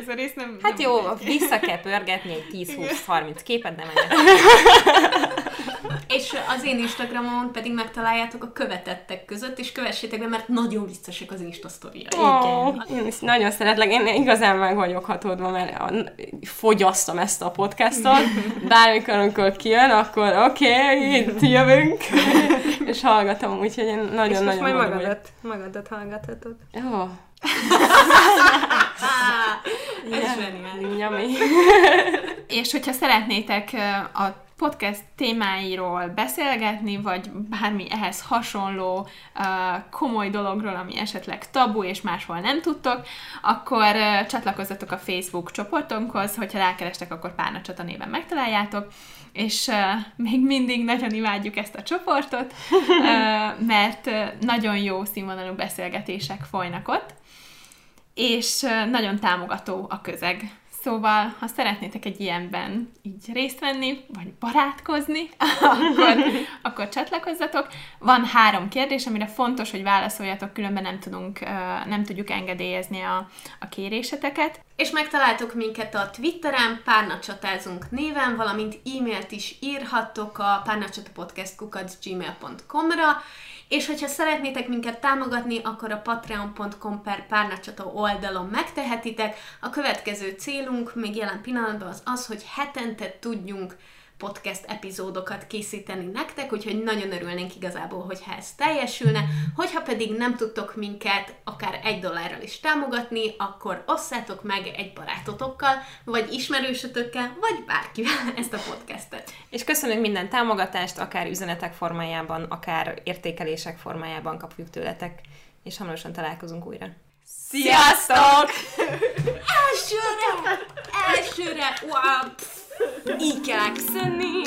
Ez a rész nem... Hát nem jó, vissza kell pörgetni egy 10-20-30 képet, de menjen. És az én Instagramon pedig megtaláljátok a követettek között, és kövessétek be, mert nagyon viccesek az Insta sztoriai. Ó, én is nagyon szeretlek, én igazán meg vagyok hatódva, mert a- fogyasztom ezt a podcastot. Bármikor, amikor kijön, akkor oké, okay, itt jövünk, és hallgatom, úgyhogy én És most nagyon-nagyon majd boldog vagyok. magadat, magadat hallgathatod. Jó, Ez zseniális. És hogyha szeretnétek a podcast témáiról beszélgetni, vagy bármi ehhez hasonló ö, komoly dologról, ami esetleg tabu, és máshol nem tudtok, akkor ö, csatlakozzatok a Facebook csoportunkhoz, hogyha rákerestek, akkor Párnacsata néven megtaláljátok, és uh, még mindig nagyon imádjuk ezt a csoportot, uh, mert uh, nagyon jó színvonalú beszélgetések folynak ott, és nagyon támogató a közeg. Szóval, ha szeretnétek egy ilyenben így részt venni, vagy barátkozni, akkor, akkor csatlakozzatok. Van három kérdés, amire fontos, hogy válaszoljatok, különben nem, tudunk, nem tudjuk engedélyezni a, a kéréseteket. És megtaláltok minket a Twitteren, párnacsatázunk néven, valamint e-mailt is írhattok a párnacsatapodcast.gmail.com-ra, és hogyha szeretnétek minket támogatni, akkor a patreon.com per párnacsata oldalon megtehetitek. A következő célunk még jelen pillanatban az az, hogy hetente tudjunk podcast epizódokat készíteni nektek, úgyhogy nagyon örülnénk igazából, hogyha ez teljesülne. Hogyha pedig nem tudtok minket akár egy dollárral is támogatni, akkor osszátok meg egy barátotokkal, vagy ismerősötökkel, vagy bárkivel ezt a podcastet. És köszönünk minden támogatást, akár üzenetek formájában, akár értékelések formájában kapjuk tőletek, és hamarosan találkozunk újra. Sziasztok! Elsőre! elsőre, wow, İki aksini.